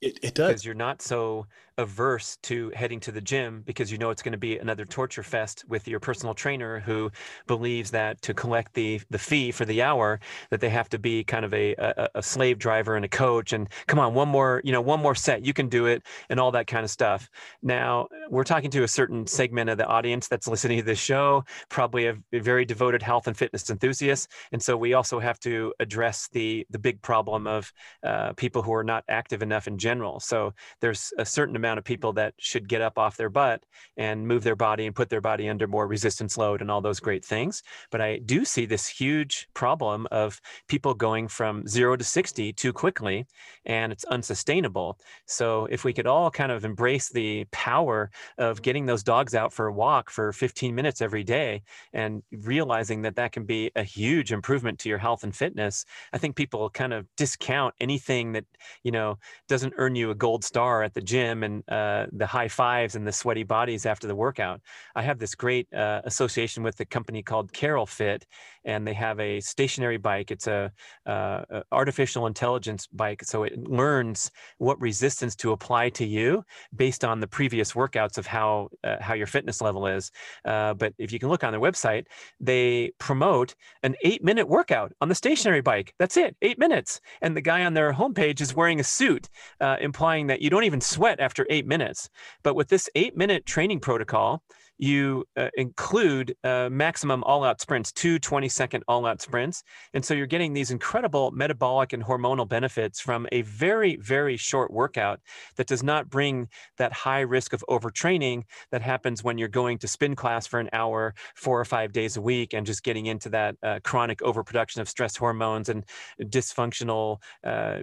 It, it does because you're not so averse to heading to the gym because you know it's going to be another torture fest with your personal trainer who believes that to collect the the fee for the hour that they have to be kind of a, a, a slave driver and a coach and come on one more you know one more set you can do it and all that kind of stuff. Now we're talking to a certain segment of the audience that's listening to this show probably a, very devoted health and fitness enthusiasts and so we also have to address the the big problem of uh, people who are not active enough in general. So there's a certain amount amount of people that should get up off their butt and move their body and put their body under more resistance load and all those great things. But I do see this huge problem of people going from zero to 60 too quickly, and it's unsustainable. So if we could all kind of embrace the power of getting those dogs out for a walk for 15 minutes every day and realizing that that can be a huge improvement to your health and fitness, I think people kind of discount anything that, you know, doesn't earn you a gold star at the gym and uh, the high fives and the sweaty bodies after the workout. I have this great uh, association with a company called Carol Fit, and they have a stationary bike. It's a, uh, a artificial intelligence bike, so it learns what resistance to apply to you based on the previous workouts of how uh, how your fitness level is. Uh, but if you can look on their website, they promote an eight minute workout on the stationary bike. That's it, eight minutes. And the guy on their homepage is wearing a suit, uh, implying that you don't even sweat after eight minutes. But with this eight minute training protocol, you uh, include uh, maximum all out sprints, two 20 second all out sprints. And so you're getting these incredible metabolic and hormonal benefits from a very, very short workout that does not bring that high risk of overtraining that happens when you're going to spin class for an hour, four or five days a week, and just getting into that uh, chronic overproduction of stress hormones and dysfunctional uh,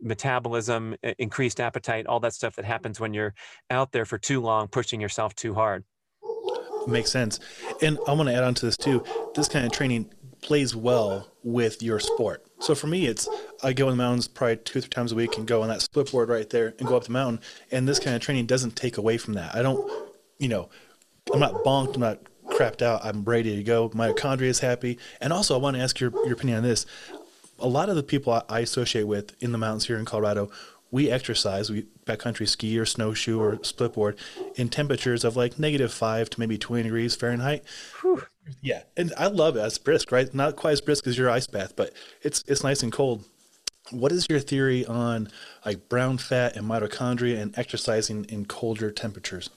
metabolism, increased appetite, all that stuff that happens when you're out there for too long, pushing yourself too hard makes sense. And I want to add on to this too. This kind of training plays well with your sport. So for me, it's I go in the mountains probably two or three times a week and go on that split board right there and go up the mountain. And this kind of training doesn't take away from that. I don't, you know, I'm not bonked. I'm not crapped out. I'm ready to go. Mitochondria is happy. And also, I want to ask your, your opinion on this. A lot of the people I associate with in the mountains here in Colorado we exercise, we backcountry ski or snowshoe or splitboard in temperatures of like negative five to maybe 20 degrees Fahrenheit. Whew. Yeah. And I love it. It's brisk, right? Not quite as brisk as your ice bath, but it's, it's nice and cold. What is your theory on like brown fat and mitochondria and exercising in colder temperatures?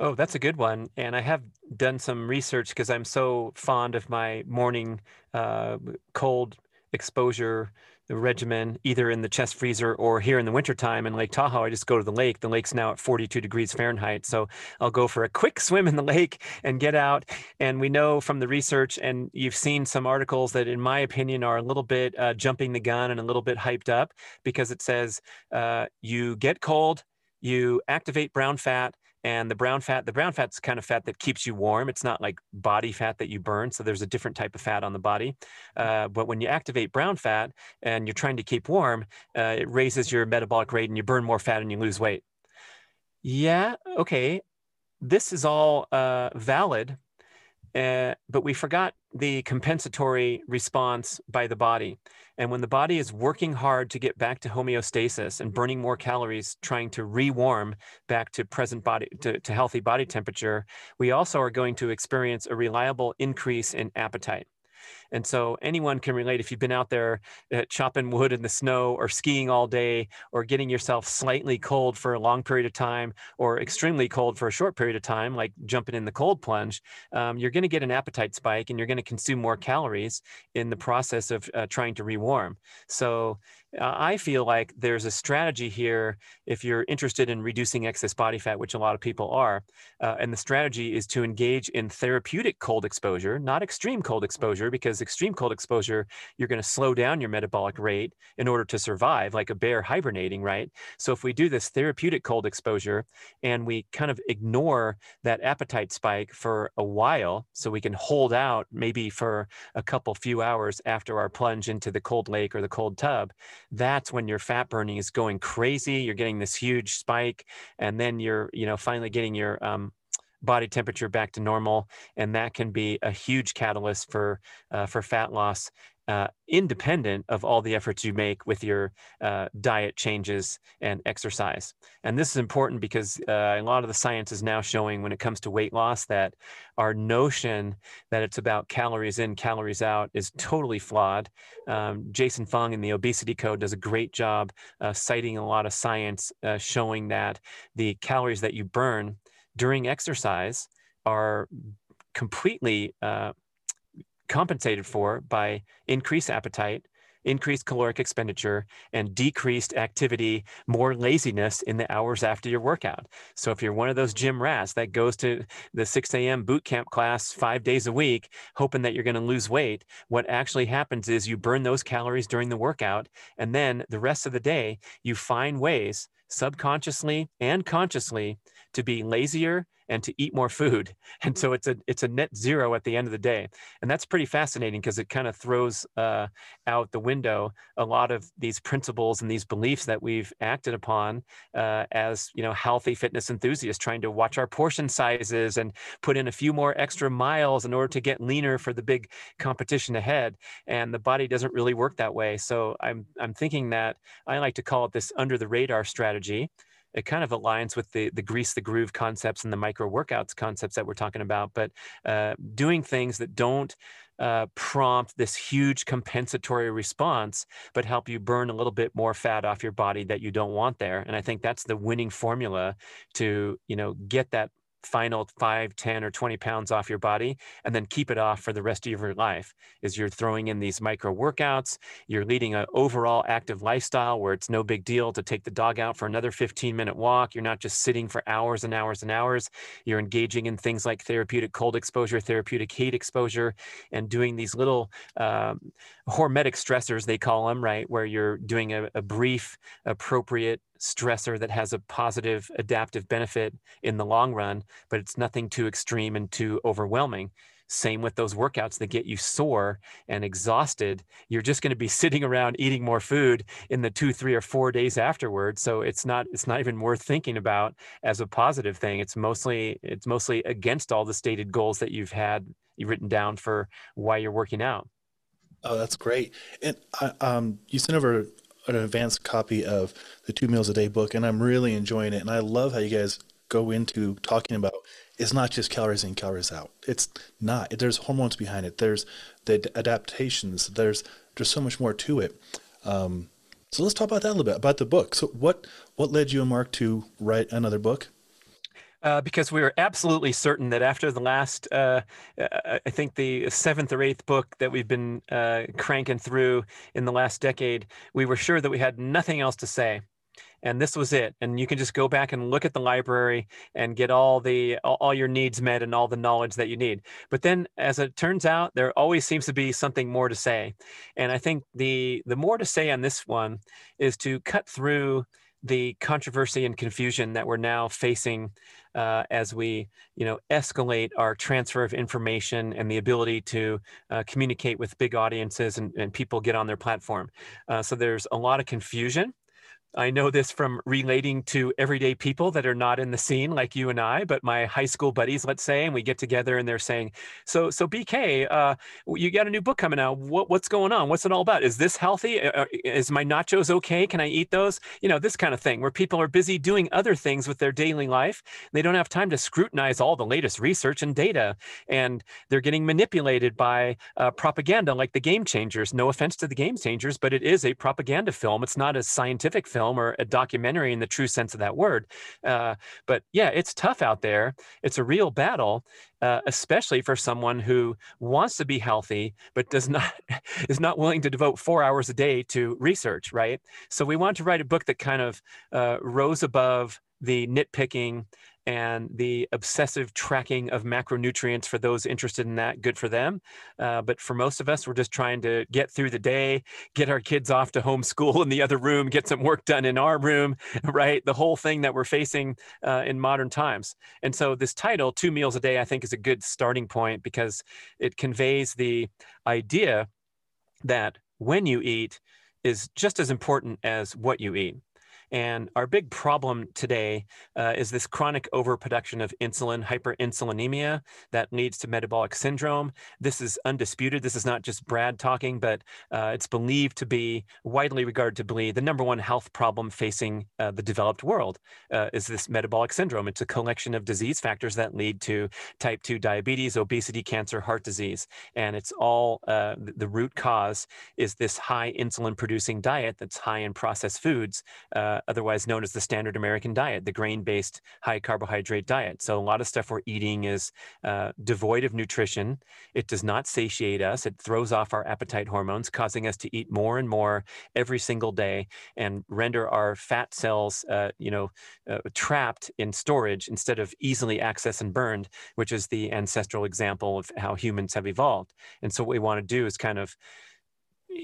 Oh, that's a good one. And I have done some research because I'm so fond of my morning uh, cold exposure the regimen either in the chest freezer or here in the wintertime in Lake Tahoe. I just go to the lake. The lake's now at 42 degrees Fahrenheit. So I'll go for a quick (laughs) swim in the lake and get out. And we know from the research, and you've seen some articles that, in my opinion, are a little bit uh, jumping the gun and a little bit hyped up because it says uh, you get cold, you activate brown fat, and the brown fat the brown fat's kind of fat that keeps you warm. It's not like body fat that you burn so there's a different type of fat on the body. Mm. uh, but when you activate brown fat and you're trying to keep warm uh, it raises your metabolic rate and you burn more fat and you lose weight. Yeah okay this is all uh, valid uh, but we forgot the compensatory response by the body. And when the body is working hard to get back to homeostasis and mm-hmm. burning more calories, trying to rewarm back to present body, to, to healthy body temperature, we also are going to experience a reliable increase in appetite. And so anyone can relate if you've been out there uh, chopping wood in the snow or skiing all day or getting yourself slightly cold for a long period of time or extremely cold for a short period of time, like jumping in the cold plunge, um, you're going to get an appetite spike and you're going to consume more calories in the process of uh, trying to rewarm. So uh, I feel like there's a strategy here if you're interested in reducing excess body fat, which a lot of people are. Uh, and the strategy is to engage in therapeutic cold exposure, not extreme cold exposure, because extreme cold exposure, you're going to slow down your metabolic rate in order to survive, like a bear hibernating, right? So if we do this therapeutic cold exposure and we kind of ignore that appetite spike for a while, so we can hold out maybe for a couple few hours after our plunge into the cold lake or the cold tub that's when your fat burning is going crazy. You're getting this huge spike, and then you're, you know, finally getting your um, body temperature back to normal, and that can be a huge catalyst for uh, for fat loss uh, independent of all the efforts you make with your uh, diet changes and exercise. And this is important because uh, a lot of the science is now showing when it comes to weight loss that our notion that it's about calories in, calories out is totally flawed. Um, Jason Fung in the Obesity Code does a great job uh, citing a lot of science uh, showing that the calories that you burn during exercise are completely uh, compensated for by increased appetite, increased caloric expenditure, and decreased activity, more laziness in the hours after your workout. So if you're one of those gym rats that goes to the 6 a.m. boot camp class five days a week, hoping that you're going to lose weight, what actually happens is you burn those calories during the workout. And then the rest of the day, you find ways subconsciously and consciously to be lazier and to eat more food. (laughs) And so it's a it's a net zero at the end of the day, and that's pretty fascinating because it kind of throws uh, out the window a lot of these principles and these beliefs that we've acted upon uh, as you know healthy fitness enthusiasts, trying to watch our portion sizes and put in a few more extra miles in order to get leaner for the big competition ahead. And the body doesn't really work that way. So I'm I'm thinking that I like to call it this under the radar strategy it kind of aligns with the the grease the groove concepts and the micro workouts concepts that we're talking about but uh, doing things that don't uh, prompt this huge compensatory response, but help you burn a little bit more fat off your body that you don't want there. And I think that's the winning formula to, you know, get that final 5 10 or 20 pounds off your body and then keep it off for the rest of your life is you're throwing in these micro workouts you're leading an overall active lifestyle where it's no big deal to take the dog out for another 15 minute walk you're not just sitting for hours and hours and hours you're engaging in things like therapeutic cold exposure therapeutic heat exposure and doing these little um, hormetic stressors they call them right where you're doing a, a brief appropriate stressor that has a positive adaptive benefit in the long run, but it's nothing too extreme and too overwhelming. Same with those workouts that get you sore and exhausted. You're just going to be (laughs) sitting around eating more food in the two, three, or four days afterwards. So it's not it's not even worth thinking about as a positive thing. It's mostly it's mostly against all the stated goals that you've had you've written down for why you're working out. Oh, that's great. And uh, um, you sent over an advanced copy of the Two Meals a Day book, and I'm really enjoying it. And I love how you guys go into talking about it's not just calories in, calories out. It's not. There's hormones behind it. There's the adaptations. There's there's so much more to it. Um, so let's talk about that a little bit about the book. So what what led you and Mark to write another book? Uh, because we were absolutely certain that after the last, uh, uh, I think the seventh or eighth book that we've been uh, cranking through in the last decade, we were sure that we had nothing else to say. And this was it. And you can just go back and look at the library and get all the all your needs met and all the knowledge that you need. But then, as it turns out, there always seems to be something more to say. And I think the the more to say on this one is to cut through the controversy and confusion that we're now facing uh, as we you know escalate our transfer of information and the ability to uh, communicate with big audiences and, and people get on their platform. Uh, so there's a lot of confusion I know this from relating to everyday people that are not in the scene like you and I, but my high school buddies, let's say, and we get together and they're saying, "So, so BK, uh, you got a new book coming out. What, what's going on? What's it all about? Is this healthy? Is my nachos okay? Can I eat those? You know, this kind of thing, where people are busy doing other things with their daily life. They don't have time to scrutinize all the latest research and data, and they're getting manipulated by uh, propaganda like the Game Changers. No offense to the Game Changers, but it is a propaganda film. It's not a scientific film film or a documentary in the true sense of that word. Uh, but yeah, it's tough out there. It's a real battle, uh, especially for someone who wants to be healthy but does not (laughs) is not willing to devote four hours a day to research. Right. So we want to write a book that kind of uh, rose above the nitpicking and the obsessive tracking of macronutrients for those interested in that, good for them. Uh, but for most of us, we're just trying to get through the day, get our kids off to homeschool in the other room, get some work done in our room, (laughs) right? The whole thing that we're facing uh, in modern times. And so this title, Two Meals a Day, I think is a good starting point because it conveys the idea that when you eat is just as important as what you eat. And our big problem today uh, is this chronic overproduction of insulin, hyperinsulinemia, that leads to metabolic syndrome. This is undisputed. This is not just Brad talking, but uh, it's believed to be widely regarded to be the number one health problem facing uh, the developed world uh, is this metabolic syndrome. It's a collection of disease factors that lead to type 2 diabetes, obesity, cancer, heart disease. And it's all uh, the root cause is this high insulin producing diet that's high in processed foods uh, uh, otherwise known as the standard American diet, the grain based high carbohydrate diet. So, a lot of stuff we're eating is uh, devoid of nutrition. It does not satiate us, it throws off our appetite hormones, causing us to eat more and more every single day and render our fat cells, uh, you know, uh, trapped in storage instead of easily accessed and burned, which is the ancestral example of how humans have evolved. And so, what we want to do is kind of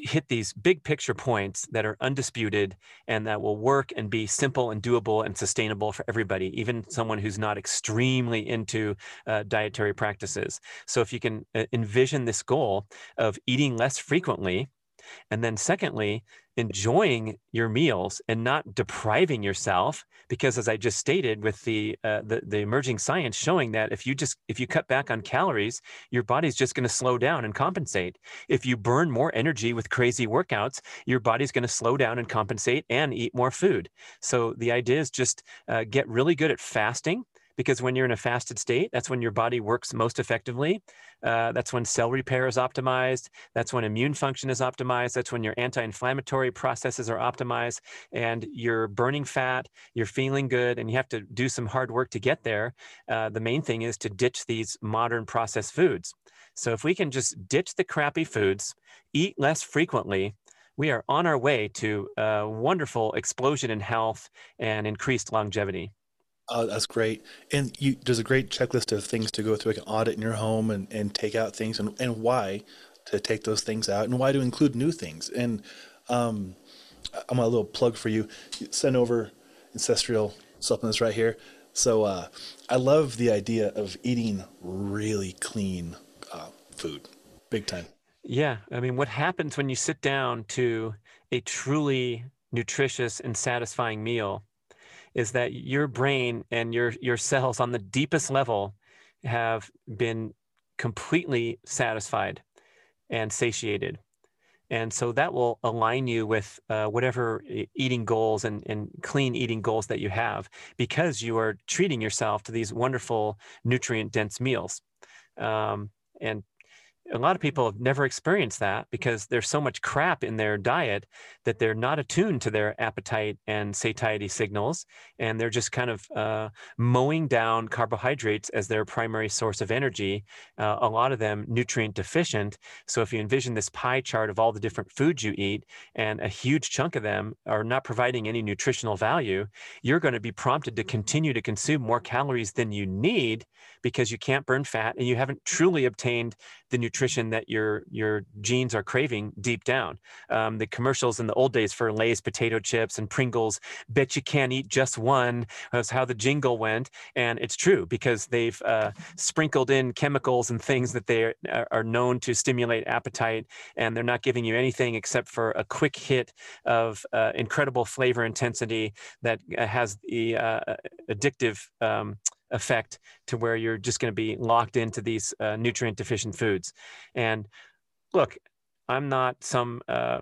hit these big picture points that are undisputed and that will work and be simple and doable and sustainable for everybody, even someone who's not extremely into uh, dietary practices. So, if you can uh, envision this goal of eating less frequently, and then, secondly, enjoying your meals and not depriving yourself because as i just stated with the, uh, the the emerging science showing that if you just if you cut back on calories your body's just going to slow down and compensate. If you burn more energy with crazy workouts your body's going to slow down and compensate and eat more food. So the idea is just uh, get really good at fasting because when you're in a fasted state, that's when your body works most effectively. Uh, that's when cell repair is optimized. That's when immune function is optimized. That's when your anti inflammatory processes are optimized and you're burning fat, you're feeling good, and you have to do some hard work to get there. Uh, the main thing is to ditch these modern processed foods. So if we can just ditch the crappy foods, eat less frequently, we are on our way to a wonderful explosion in health and increased longevity. Oh, that's great. And you, there's a great checklist of things to go through, like an audit in your home and, and take out things and, and why to take those things out and why to include new things. And um, I'm a little plug for you. Send over ancestral supplements right here. So uh, I love the idea of eating really clean uh, food, big time. Yeah. I mean, what happens when you sit down to a truly nutritious and satisfying meal is that your brain and your your cells on the deepest level have been completely satisfied and satiated. And so that will align you with uh, whatever eating goals and, and clean eating goals that you have because you are treating yourself to these wonderful nutrient dense meals. Um, and a lot of people have never experienced that because there's so much crap in their diet that they're not attuned to their appetite and satiety signals and they're just kind of uh, mowing down carbohydrates as their primary source of energy uh, a lot of them nutrient deficient. So if you envision this pie chart of all the different foods you eat and a huge chunk of them are not providing any nutritional value you're going to be prompted to continue to consume more calories than you need because you can't burn fat and you haven't truly obtained the nutrition that your your genes are craving deep down. Um, the commercials in the old days for Lay's potato chips and Pringles, bet you can't eat just one. That's how the jingle went, and it's true because they've uh, sprinkled in chemicals and things that they are, are known to stimulate appetite, and they're not giving you anything except for a quick hit of uh, incredible flavor intensity that uh, has the uh, addictive. Um, effect to where you're just going to be locked into these uh, nutrient deficient foods. And look, I'm not some uh,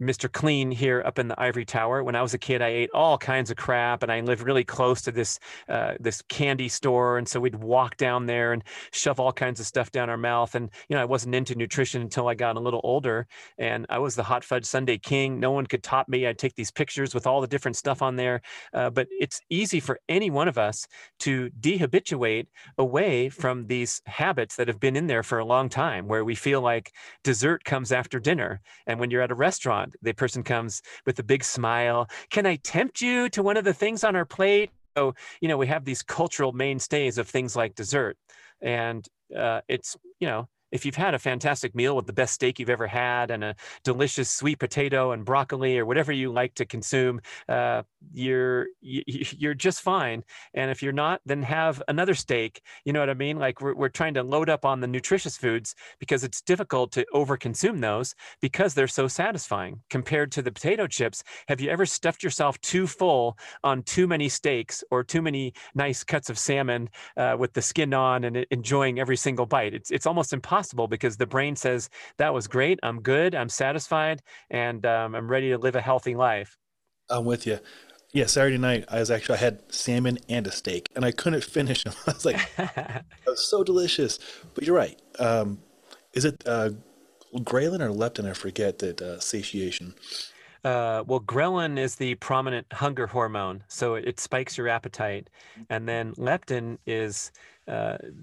Mr. Clean here up in the ivory tower. When I was a kid, I ate all kinds of crap, and I lived really close to this uh, this candy store, and so we'd walk down there and shove all kinds of stuff down our mouth. And you know, I wasn't into nutrition until I got a little older, and I was the hot fudge sundae king. No one could top me. I'd take these pictures with all the different stuff on there. Uh, but it's easy for any one of us to dehabituate away from these habits that have been in there for a long time, where we feel like dessert comes after dinner, and when you're at a restaurant restaurant. The person comes with a big smile. Can I tempt you to one of the things on our plate? So, you know, we have these cultural mainstays of things like dessert. And uh, it's, you know, if you've had a fantastic meal with the best steak you've ever had and a delicious sweet potato and broccoli or whatever you like to consume, uh, you're (laughs) you're just fine. And if you're not, then have another steak. You know what I mean? Like we're we're trying to load up on the nutritious foods because it's difficult to overconsume those because they're so satisfying compared to the potato chips. Have you ever stuffed yourself too full on too many steaks or too many nice cuts of salmon uh, with the skin on and enjoying every single bite? It's it's almost impossible possible because the brain says that was great. I'm good. I'm satisfied. And um, i'm ready to live a healthy life. I'm with you. Yeah saturday night i was actually i had salmon and a steak and i couldn't (laughs) finish them i was like (laughs) it was so delicious. But you're right. Um, is it uh, ghrelin or leptin? I forget that uh, satiation. Uh, well, ghrelin is the prominent hunger hormone, so it, it spikes your appetite, and then leptin is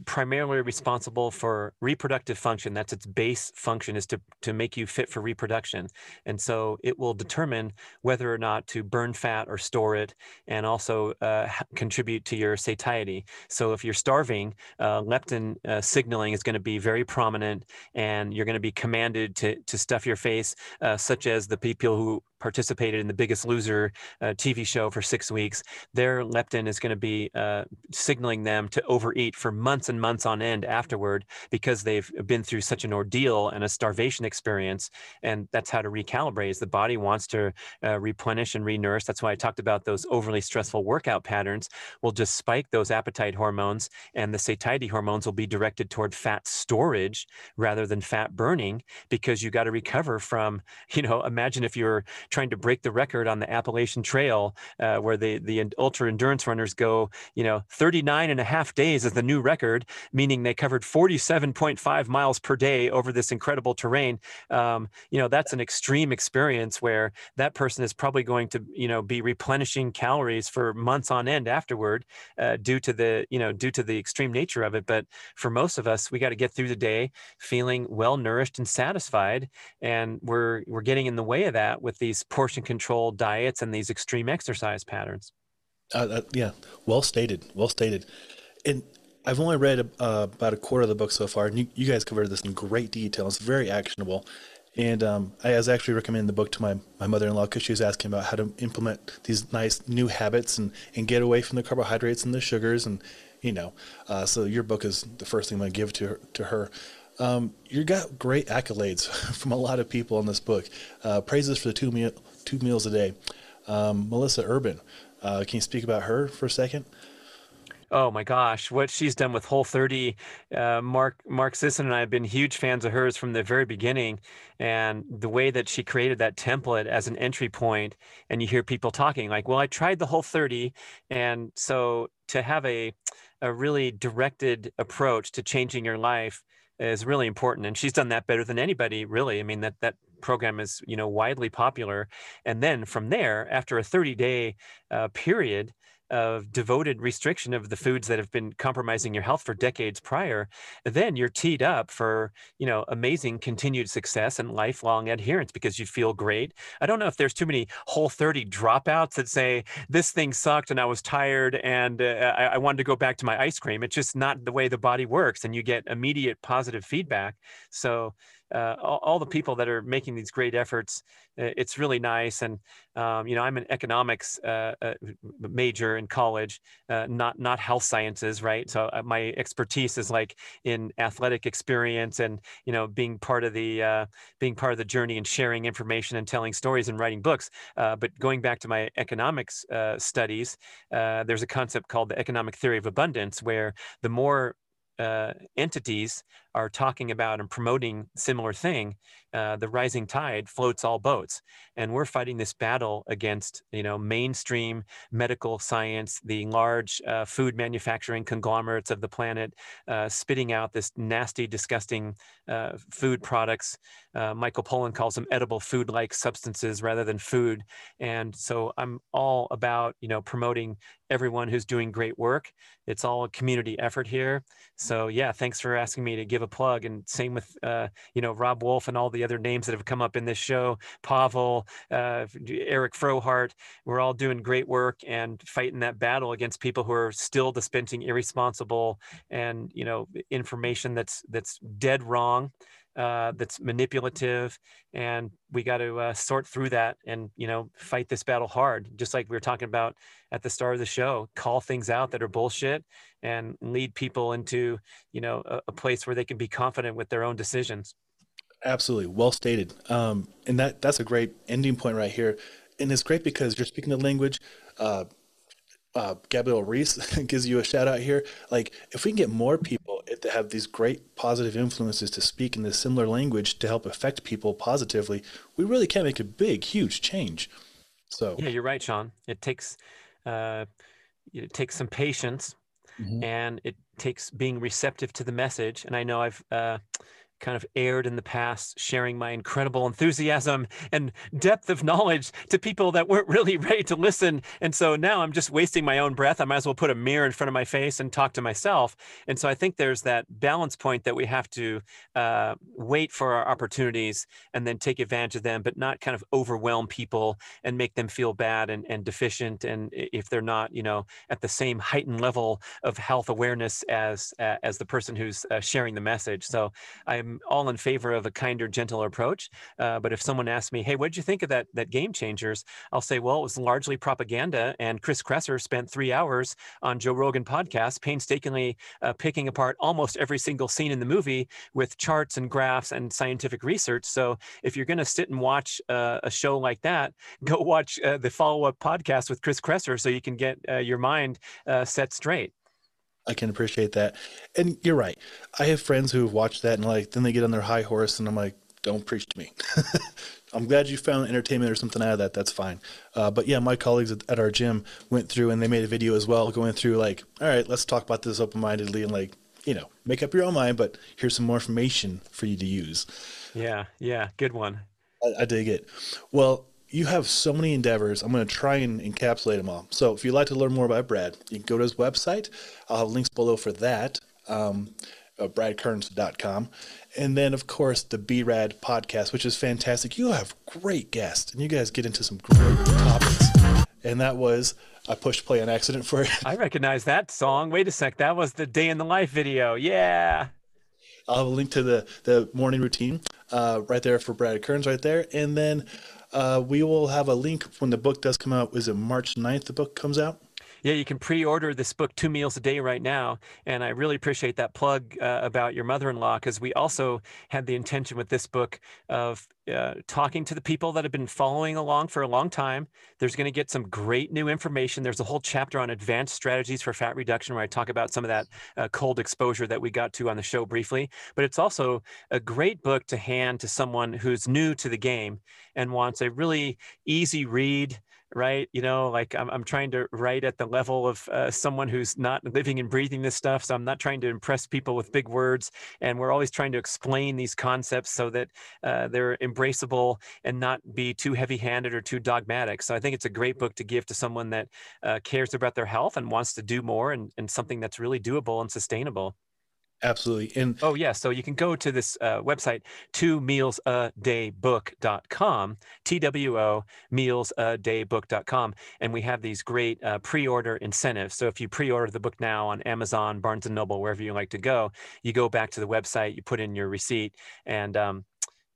primarily responsible for reproductive function. That's its base function is to, to make you fit for reproduction. And so it will determine whether or not to burn fat or store it and also uh, contribute to your satiety. So if you're starving, uh, leptin uh, signaling is going to be very prominent and you're going to be commanded to, to stuff your face, uh, such as the people who participated in the Biggest Loser uh, TV show for six weeks, their leptin is going to be uh, signaling them to overeat for months and months on end afterward because they've been through such an ordeal and a starvation experience. And that's how to recalibrate. Is the body wants to uh, replenish and re-nourish. That's why I talked about those overly stressful workout patterns will just spike those appetite hormones, and the satiety hormones will be directed toward fat storage rather than fat burning because you got to recover from. (laughs) You know, imagine if you're trying to break the record on the Appalachian Trail, uh, where the the ultra endurance runners go, you know, 39 and a half days is the new record, meaning they covered 47.5 miles per day over this incredible terrain. Um, you know, that's an extreme experience where that person is probably going to, you know, be replenishing calories for months on end afterward, uh, due to the, you know, due to the extreme nature of it. But for most of us, we got to get through the day feeling well nourished and satisfied, and we're we're getting in the way of that with these portion controlled diets and these extreme exercise patterns. Uh, uh, yeah, well stated. Well stated. And I've only read uh, about a quarter of the book so far, and you, you, guys covered this in great detail. It's very actionable. And um, I was actually recommending the book to my, my mother in law because she was asking about how to implement these nice new habits and, and get away from the carbohydrates and the sugars. And, you know, uh, so your book is the first thing I'm going to give to her. To her. Um, you got great accolades (laughs) from a lot of people in this book. Uh, praises for the two, meal, two meals a day. Um, Melissa Urban, uh, can you speak about her for a second? Oh my gosh, what she's done with Whole 30. Uh, Mark Mark Sisson and I have been huge fans of hers from the very beginning, and the way that she created that template as an entry point, and you hear people talking like, "Well, I tried the Whole 30," and so to have a a really directed approach to changing your life is really important and she's done that better than anybody really. I mean that that program is you know widely popular and then from there after a 30 day uh, period of devoted restriction of the foods that have been compromising your health for decades prior, then you're teed up for, you know, amazing continued success and lifelong adherence because you feel great. I don't know if there's too many whole 30 dropouts that say this thing sucked and I was tired and uh, I, I wanted to go back to my ice cream. It's just not the way the body works and you get immediate positive feedback. So uh, all, all, the people that are making these great efforts. It's really nice, and um, you know, I'm an economics uh, uh, major in college, uh, not not health sciences, right? So uh, my expertise is like in athletic experience and you know, being part of the uh, being part of the journey and sharing information and telling stories and writing books. but going back to my economics studies, there's a concept called the economic theory of abundance, where the more uh, entities are talking about and promoting similar thing, uh, the rising tide floats all boats, and we're fighting this battle against you know mainstream medical science, the large uh, food manufacturing conglomerates of the planet, uh, spitting out this nasty, disgusting uh, food products. Uh, Michael Pollan calls them edible food-like substances rather than food, and so I'm all about you know promoting everyone who's doing great work. It's all a community effort here. So yeah, thanks for asking me to give give a plug. And same with, uh, you know, Robb Wolf and all the other names that have come up in this show, Pavel, uh, Eric Frohardt. We're all doing great work and fighting that battle against people who are still dispensing irresponsible and, you know, information that's that's dead wrong uh, that's manipulative, and we got to uh, sort through that and you know fight this battle hard. Just like we were talking about at the start of the show, call things out that are bullshit and lead people into you know a, a place where they can be confident with their own decisions. Absolutely, well stated. Um, and that that's a great ending point right here. And it's great because you're speaking the language. Uh, uh, Gabrielle Reece (laughs) gives you a shout out here. Like, if we can get more people to have these great positive influences to speak in this similar language to help affect people positively, we really can make a big, huge change. So, yeah, you're right, Sean. It takes uh, it takes some patience, mm-hmm. and it takes being receptive to the message. And I know I've uh, kind of aired in the past, sharing my incredible enthusiasm and depth of knowledge to people that weren't really (laughs) ready to listen. And so now I'm just wasting my own breath. I might as well put a mirror in front of my face and talk to myself. And so I think there's that balance point that we have to uh, wait for our opportunities and then take advantage of them, but not kind of overwhelm people and make them feel bad and, and deficient. And if they're not, you know, at the same heightened level of health awareness as uh, as the person who's uh, sharing the message. So I'm all in favor of a kinder, gentler approach. Uh, but if someone asks me, "Hey, what did you think of that that Game Changers?" I'll say, "Well, it was largely propaganda." And Chris Kresser spent three hours on Joe Rogan podcast, painstakingly uh, picking apart almost every single scene in the movie with charts and graphs and scientific research. So if you're going to sit and watch uh, a show like that, (laughs) go watch uh, the follow up podcast with Chris Kresser so you can get your mind set straight. I can appreciate that. And you're right. I have friends who have watched that and like then they get on their high horse and I'm like, don't preach to me. (laughs) I'm glad you found entertainment or something out of that. That's fine. Uh, but yeah, my colleagues at, at, our gym went through and they made a video as well, going through like, all right, let's talk about this open mindedly and like, you know, make up your own mind, but here's some more information for you to use. Yeah, yeah, good one. I, I dig it. Well, you have so many endeavors. I'm going to try and encapsulate them all. So if you'd like to learn more about Brad, you can go to his website. I'll have links below for that, um, uh, bradkearns.com. And then, of course, the BRAD podcast, which is fantastic. You have great guests, and you guys get into some great topics. And that was I pushed play on accident for it. I recognize that song. Wait a sec. That was the day in the life video. Yeah. I'll have a link to the, the morning routine uh, right there for Brad Kearns right there. And then uh, we will have a link when the book does come out. Is it March 9th the book comes out? Yeah, you can pre-order this book, Two Meals a Day, right now. And I really appreciate that plug uh, about your mother-in-law because we also had the intention with this book of uh, talking to the people that have been following along for a long time. There's going to get some great new information. There's a whole chapter on advanced strategies for fat reduction where I talk about some of that uh, cold exposure that we got to on the show briefly. But it's also a great book to hand to someone who's new to the game and wants a really easy read right? You know, like I'm, I'm trying to write at the level of uh, someone who's not living and breathing this stuff. So I'm not trying to impress people with big words. And we're always trying to explain these concepts so that uh, they're embraceable and not be too heavy handed or too dogmatic. So I think it's a great book to give to someone that uh, cares about their health and wants to do more and, and something that's really doable and sustainable. Absolutely. And oh yeah, so you can go to this uh, website, two meals a day book.com, T W O meals a day book.com. And we have these great uh, pre-order incentives. So if you pre-order the book now on Amazon, Barnes and Noble, wherever you like to go, you go back to the website, you put in your receipt and um,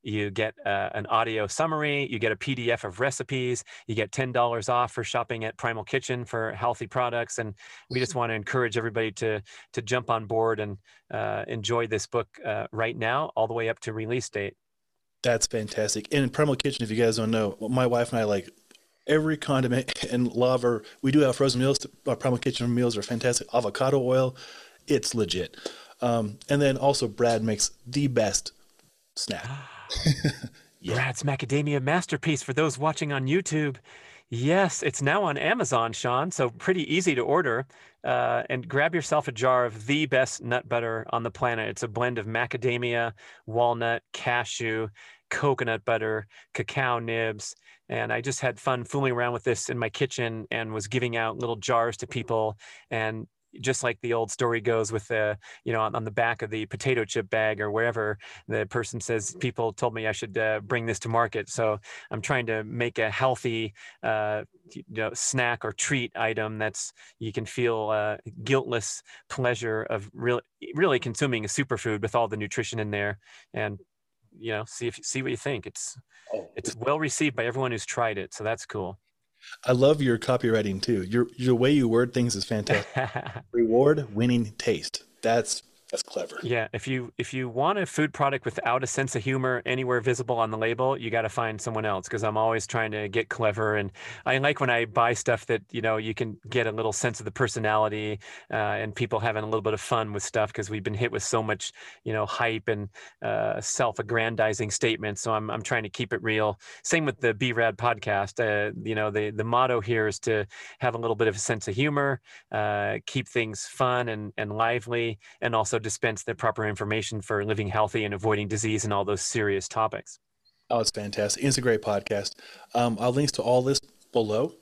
you get uh, an audio summary, you get a PDF of recipes, you get $10 off for shopping at Primal Kitchen for healthy products. And we just want to encourage everybody to, to jump on board and uh, enjoy this book uh, right now, all the way up to release date. That's fantastic. And Primal Kitchen, if you guys don't know, my wife and I like every condiment (laughs) and love our, we do have frozen meals. Our Primal Kitchen meals are fantastic. Avocado oil, it's legit. Um, and then also Brad makes the best snack. (gasps) (laughs) (laughs) yeah. Brad's macadamia masterpiece for those watching on YouTube. Yes, it's now on Amazon, Sean. So pretty easy to order. Uh, and grab yourself a jar of the best nut butter on the planet. It's a blend of macadamia, walnut, cashew, coconut butter, cacao nibs. And I just had fun fooling around with this in my kitchen and was giving out little jars to people. And just like the old story goes with the you know on, on, the back of the potato chip bag or wherever the person says people told me i should uh, bring this to market. So i'm trying to make a healthy uh, you know snack or treat item that's you can feel uh, guiltless pleasure of really really consuming a superfood with all the nutrition in there and you know see if see what you think. It's oh, it's well received by everyone who's tried it so that's cool I love your copywriting too. Your your way you word things is (laughs) fantastic. Reward winning taste. That's that's clever. Yeah, if you if you want a food product without a sense of humor anywhere visible on the label, you got to find someone else because I'm always trying to get clever and I like when I buy stuff that you know you can get a little sense of the personality uh, and people having a little bit of fun with stuff because we've been hit with so much you know hype and uh, self-aggrandizing statements. So I'm I'm trying to keep it real. Same with the BRAD podcast. Uh, you know the the motto here is to have a little bit of a sense of humor, uh, keep things fun and and lively, and also dispense the proper information for living healthy and avoiding disease and all those serious topics. Oh, it's fantastic. It's a great podcast. Um, I'll links to all this below.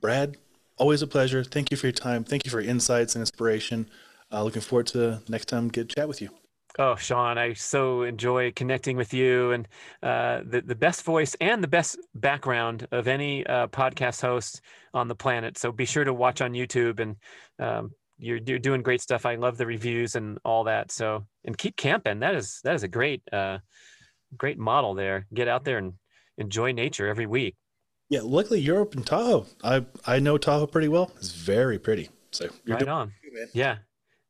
Brad, always a pleasure. Thank you for your time. Thank you for your insights and inspiration. Uh, looking forward to next time get chat with you. Oh, Sean, I so enjoy connecting with you and uh, the, the best voice and the best background of any uh, podcast host on the planet. So be sure to watch on YouTube and um, you're, you're doing great stuff. I love the reviews and all that. So, and keep camping. That is, that is a great, uh, great model there. Get out there and enjoy nature every week. Yeah. Luckily you're up in Tahoe. I, I know Tahoe pretty well. It's very pretty. So you're right on. yeah.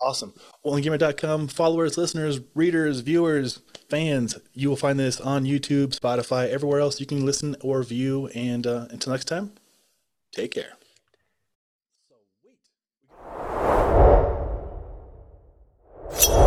Awesome. OnlyGimmer.com, followers, listeners, readers, viewers, fans. You will find this on YouTube, Spotify, everywhere else you can listen or view. And uh, until next time, take care. you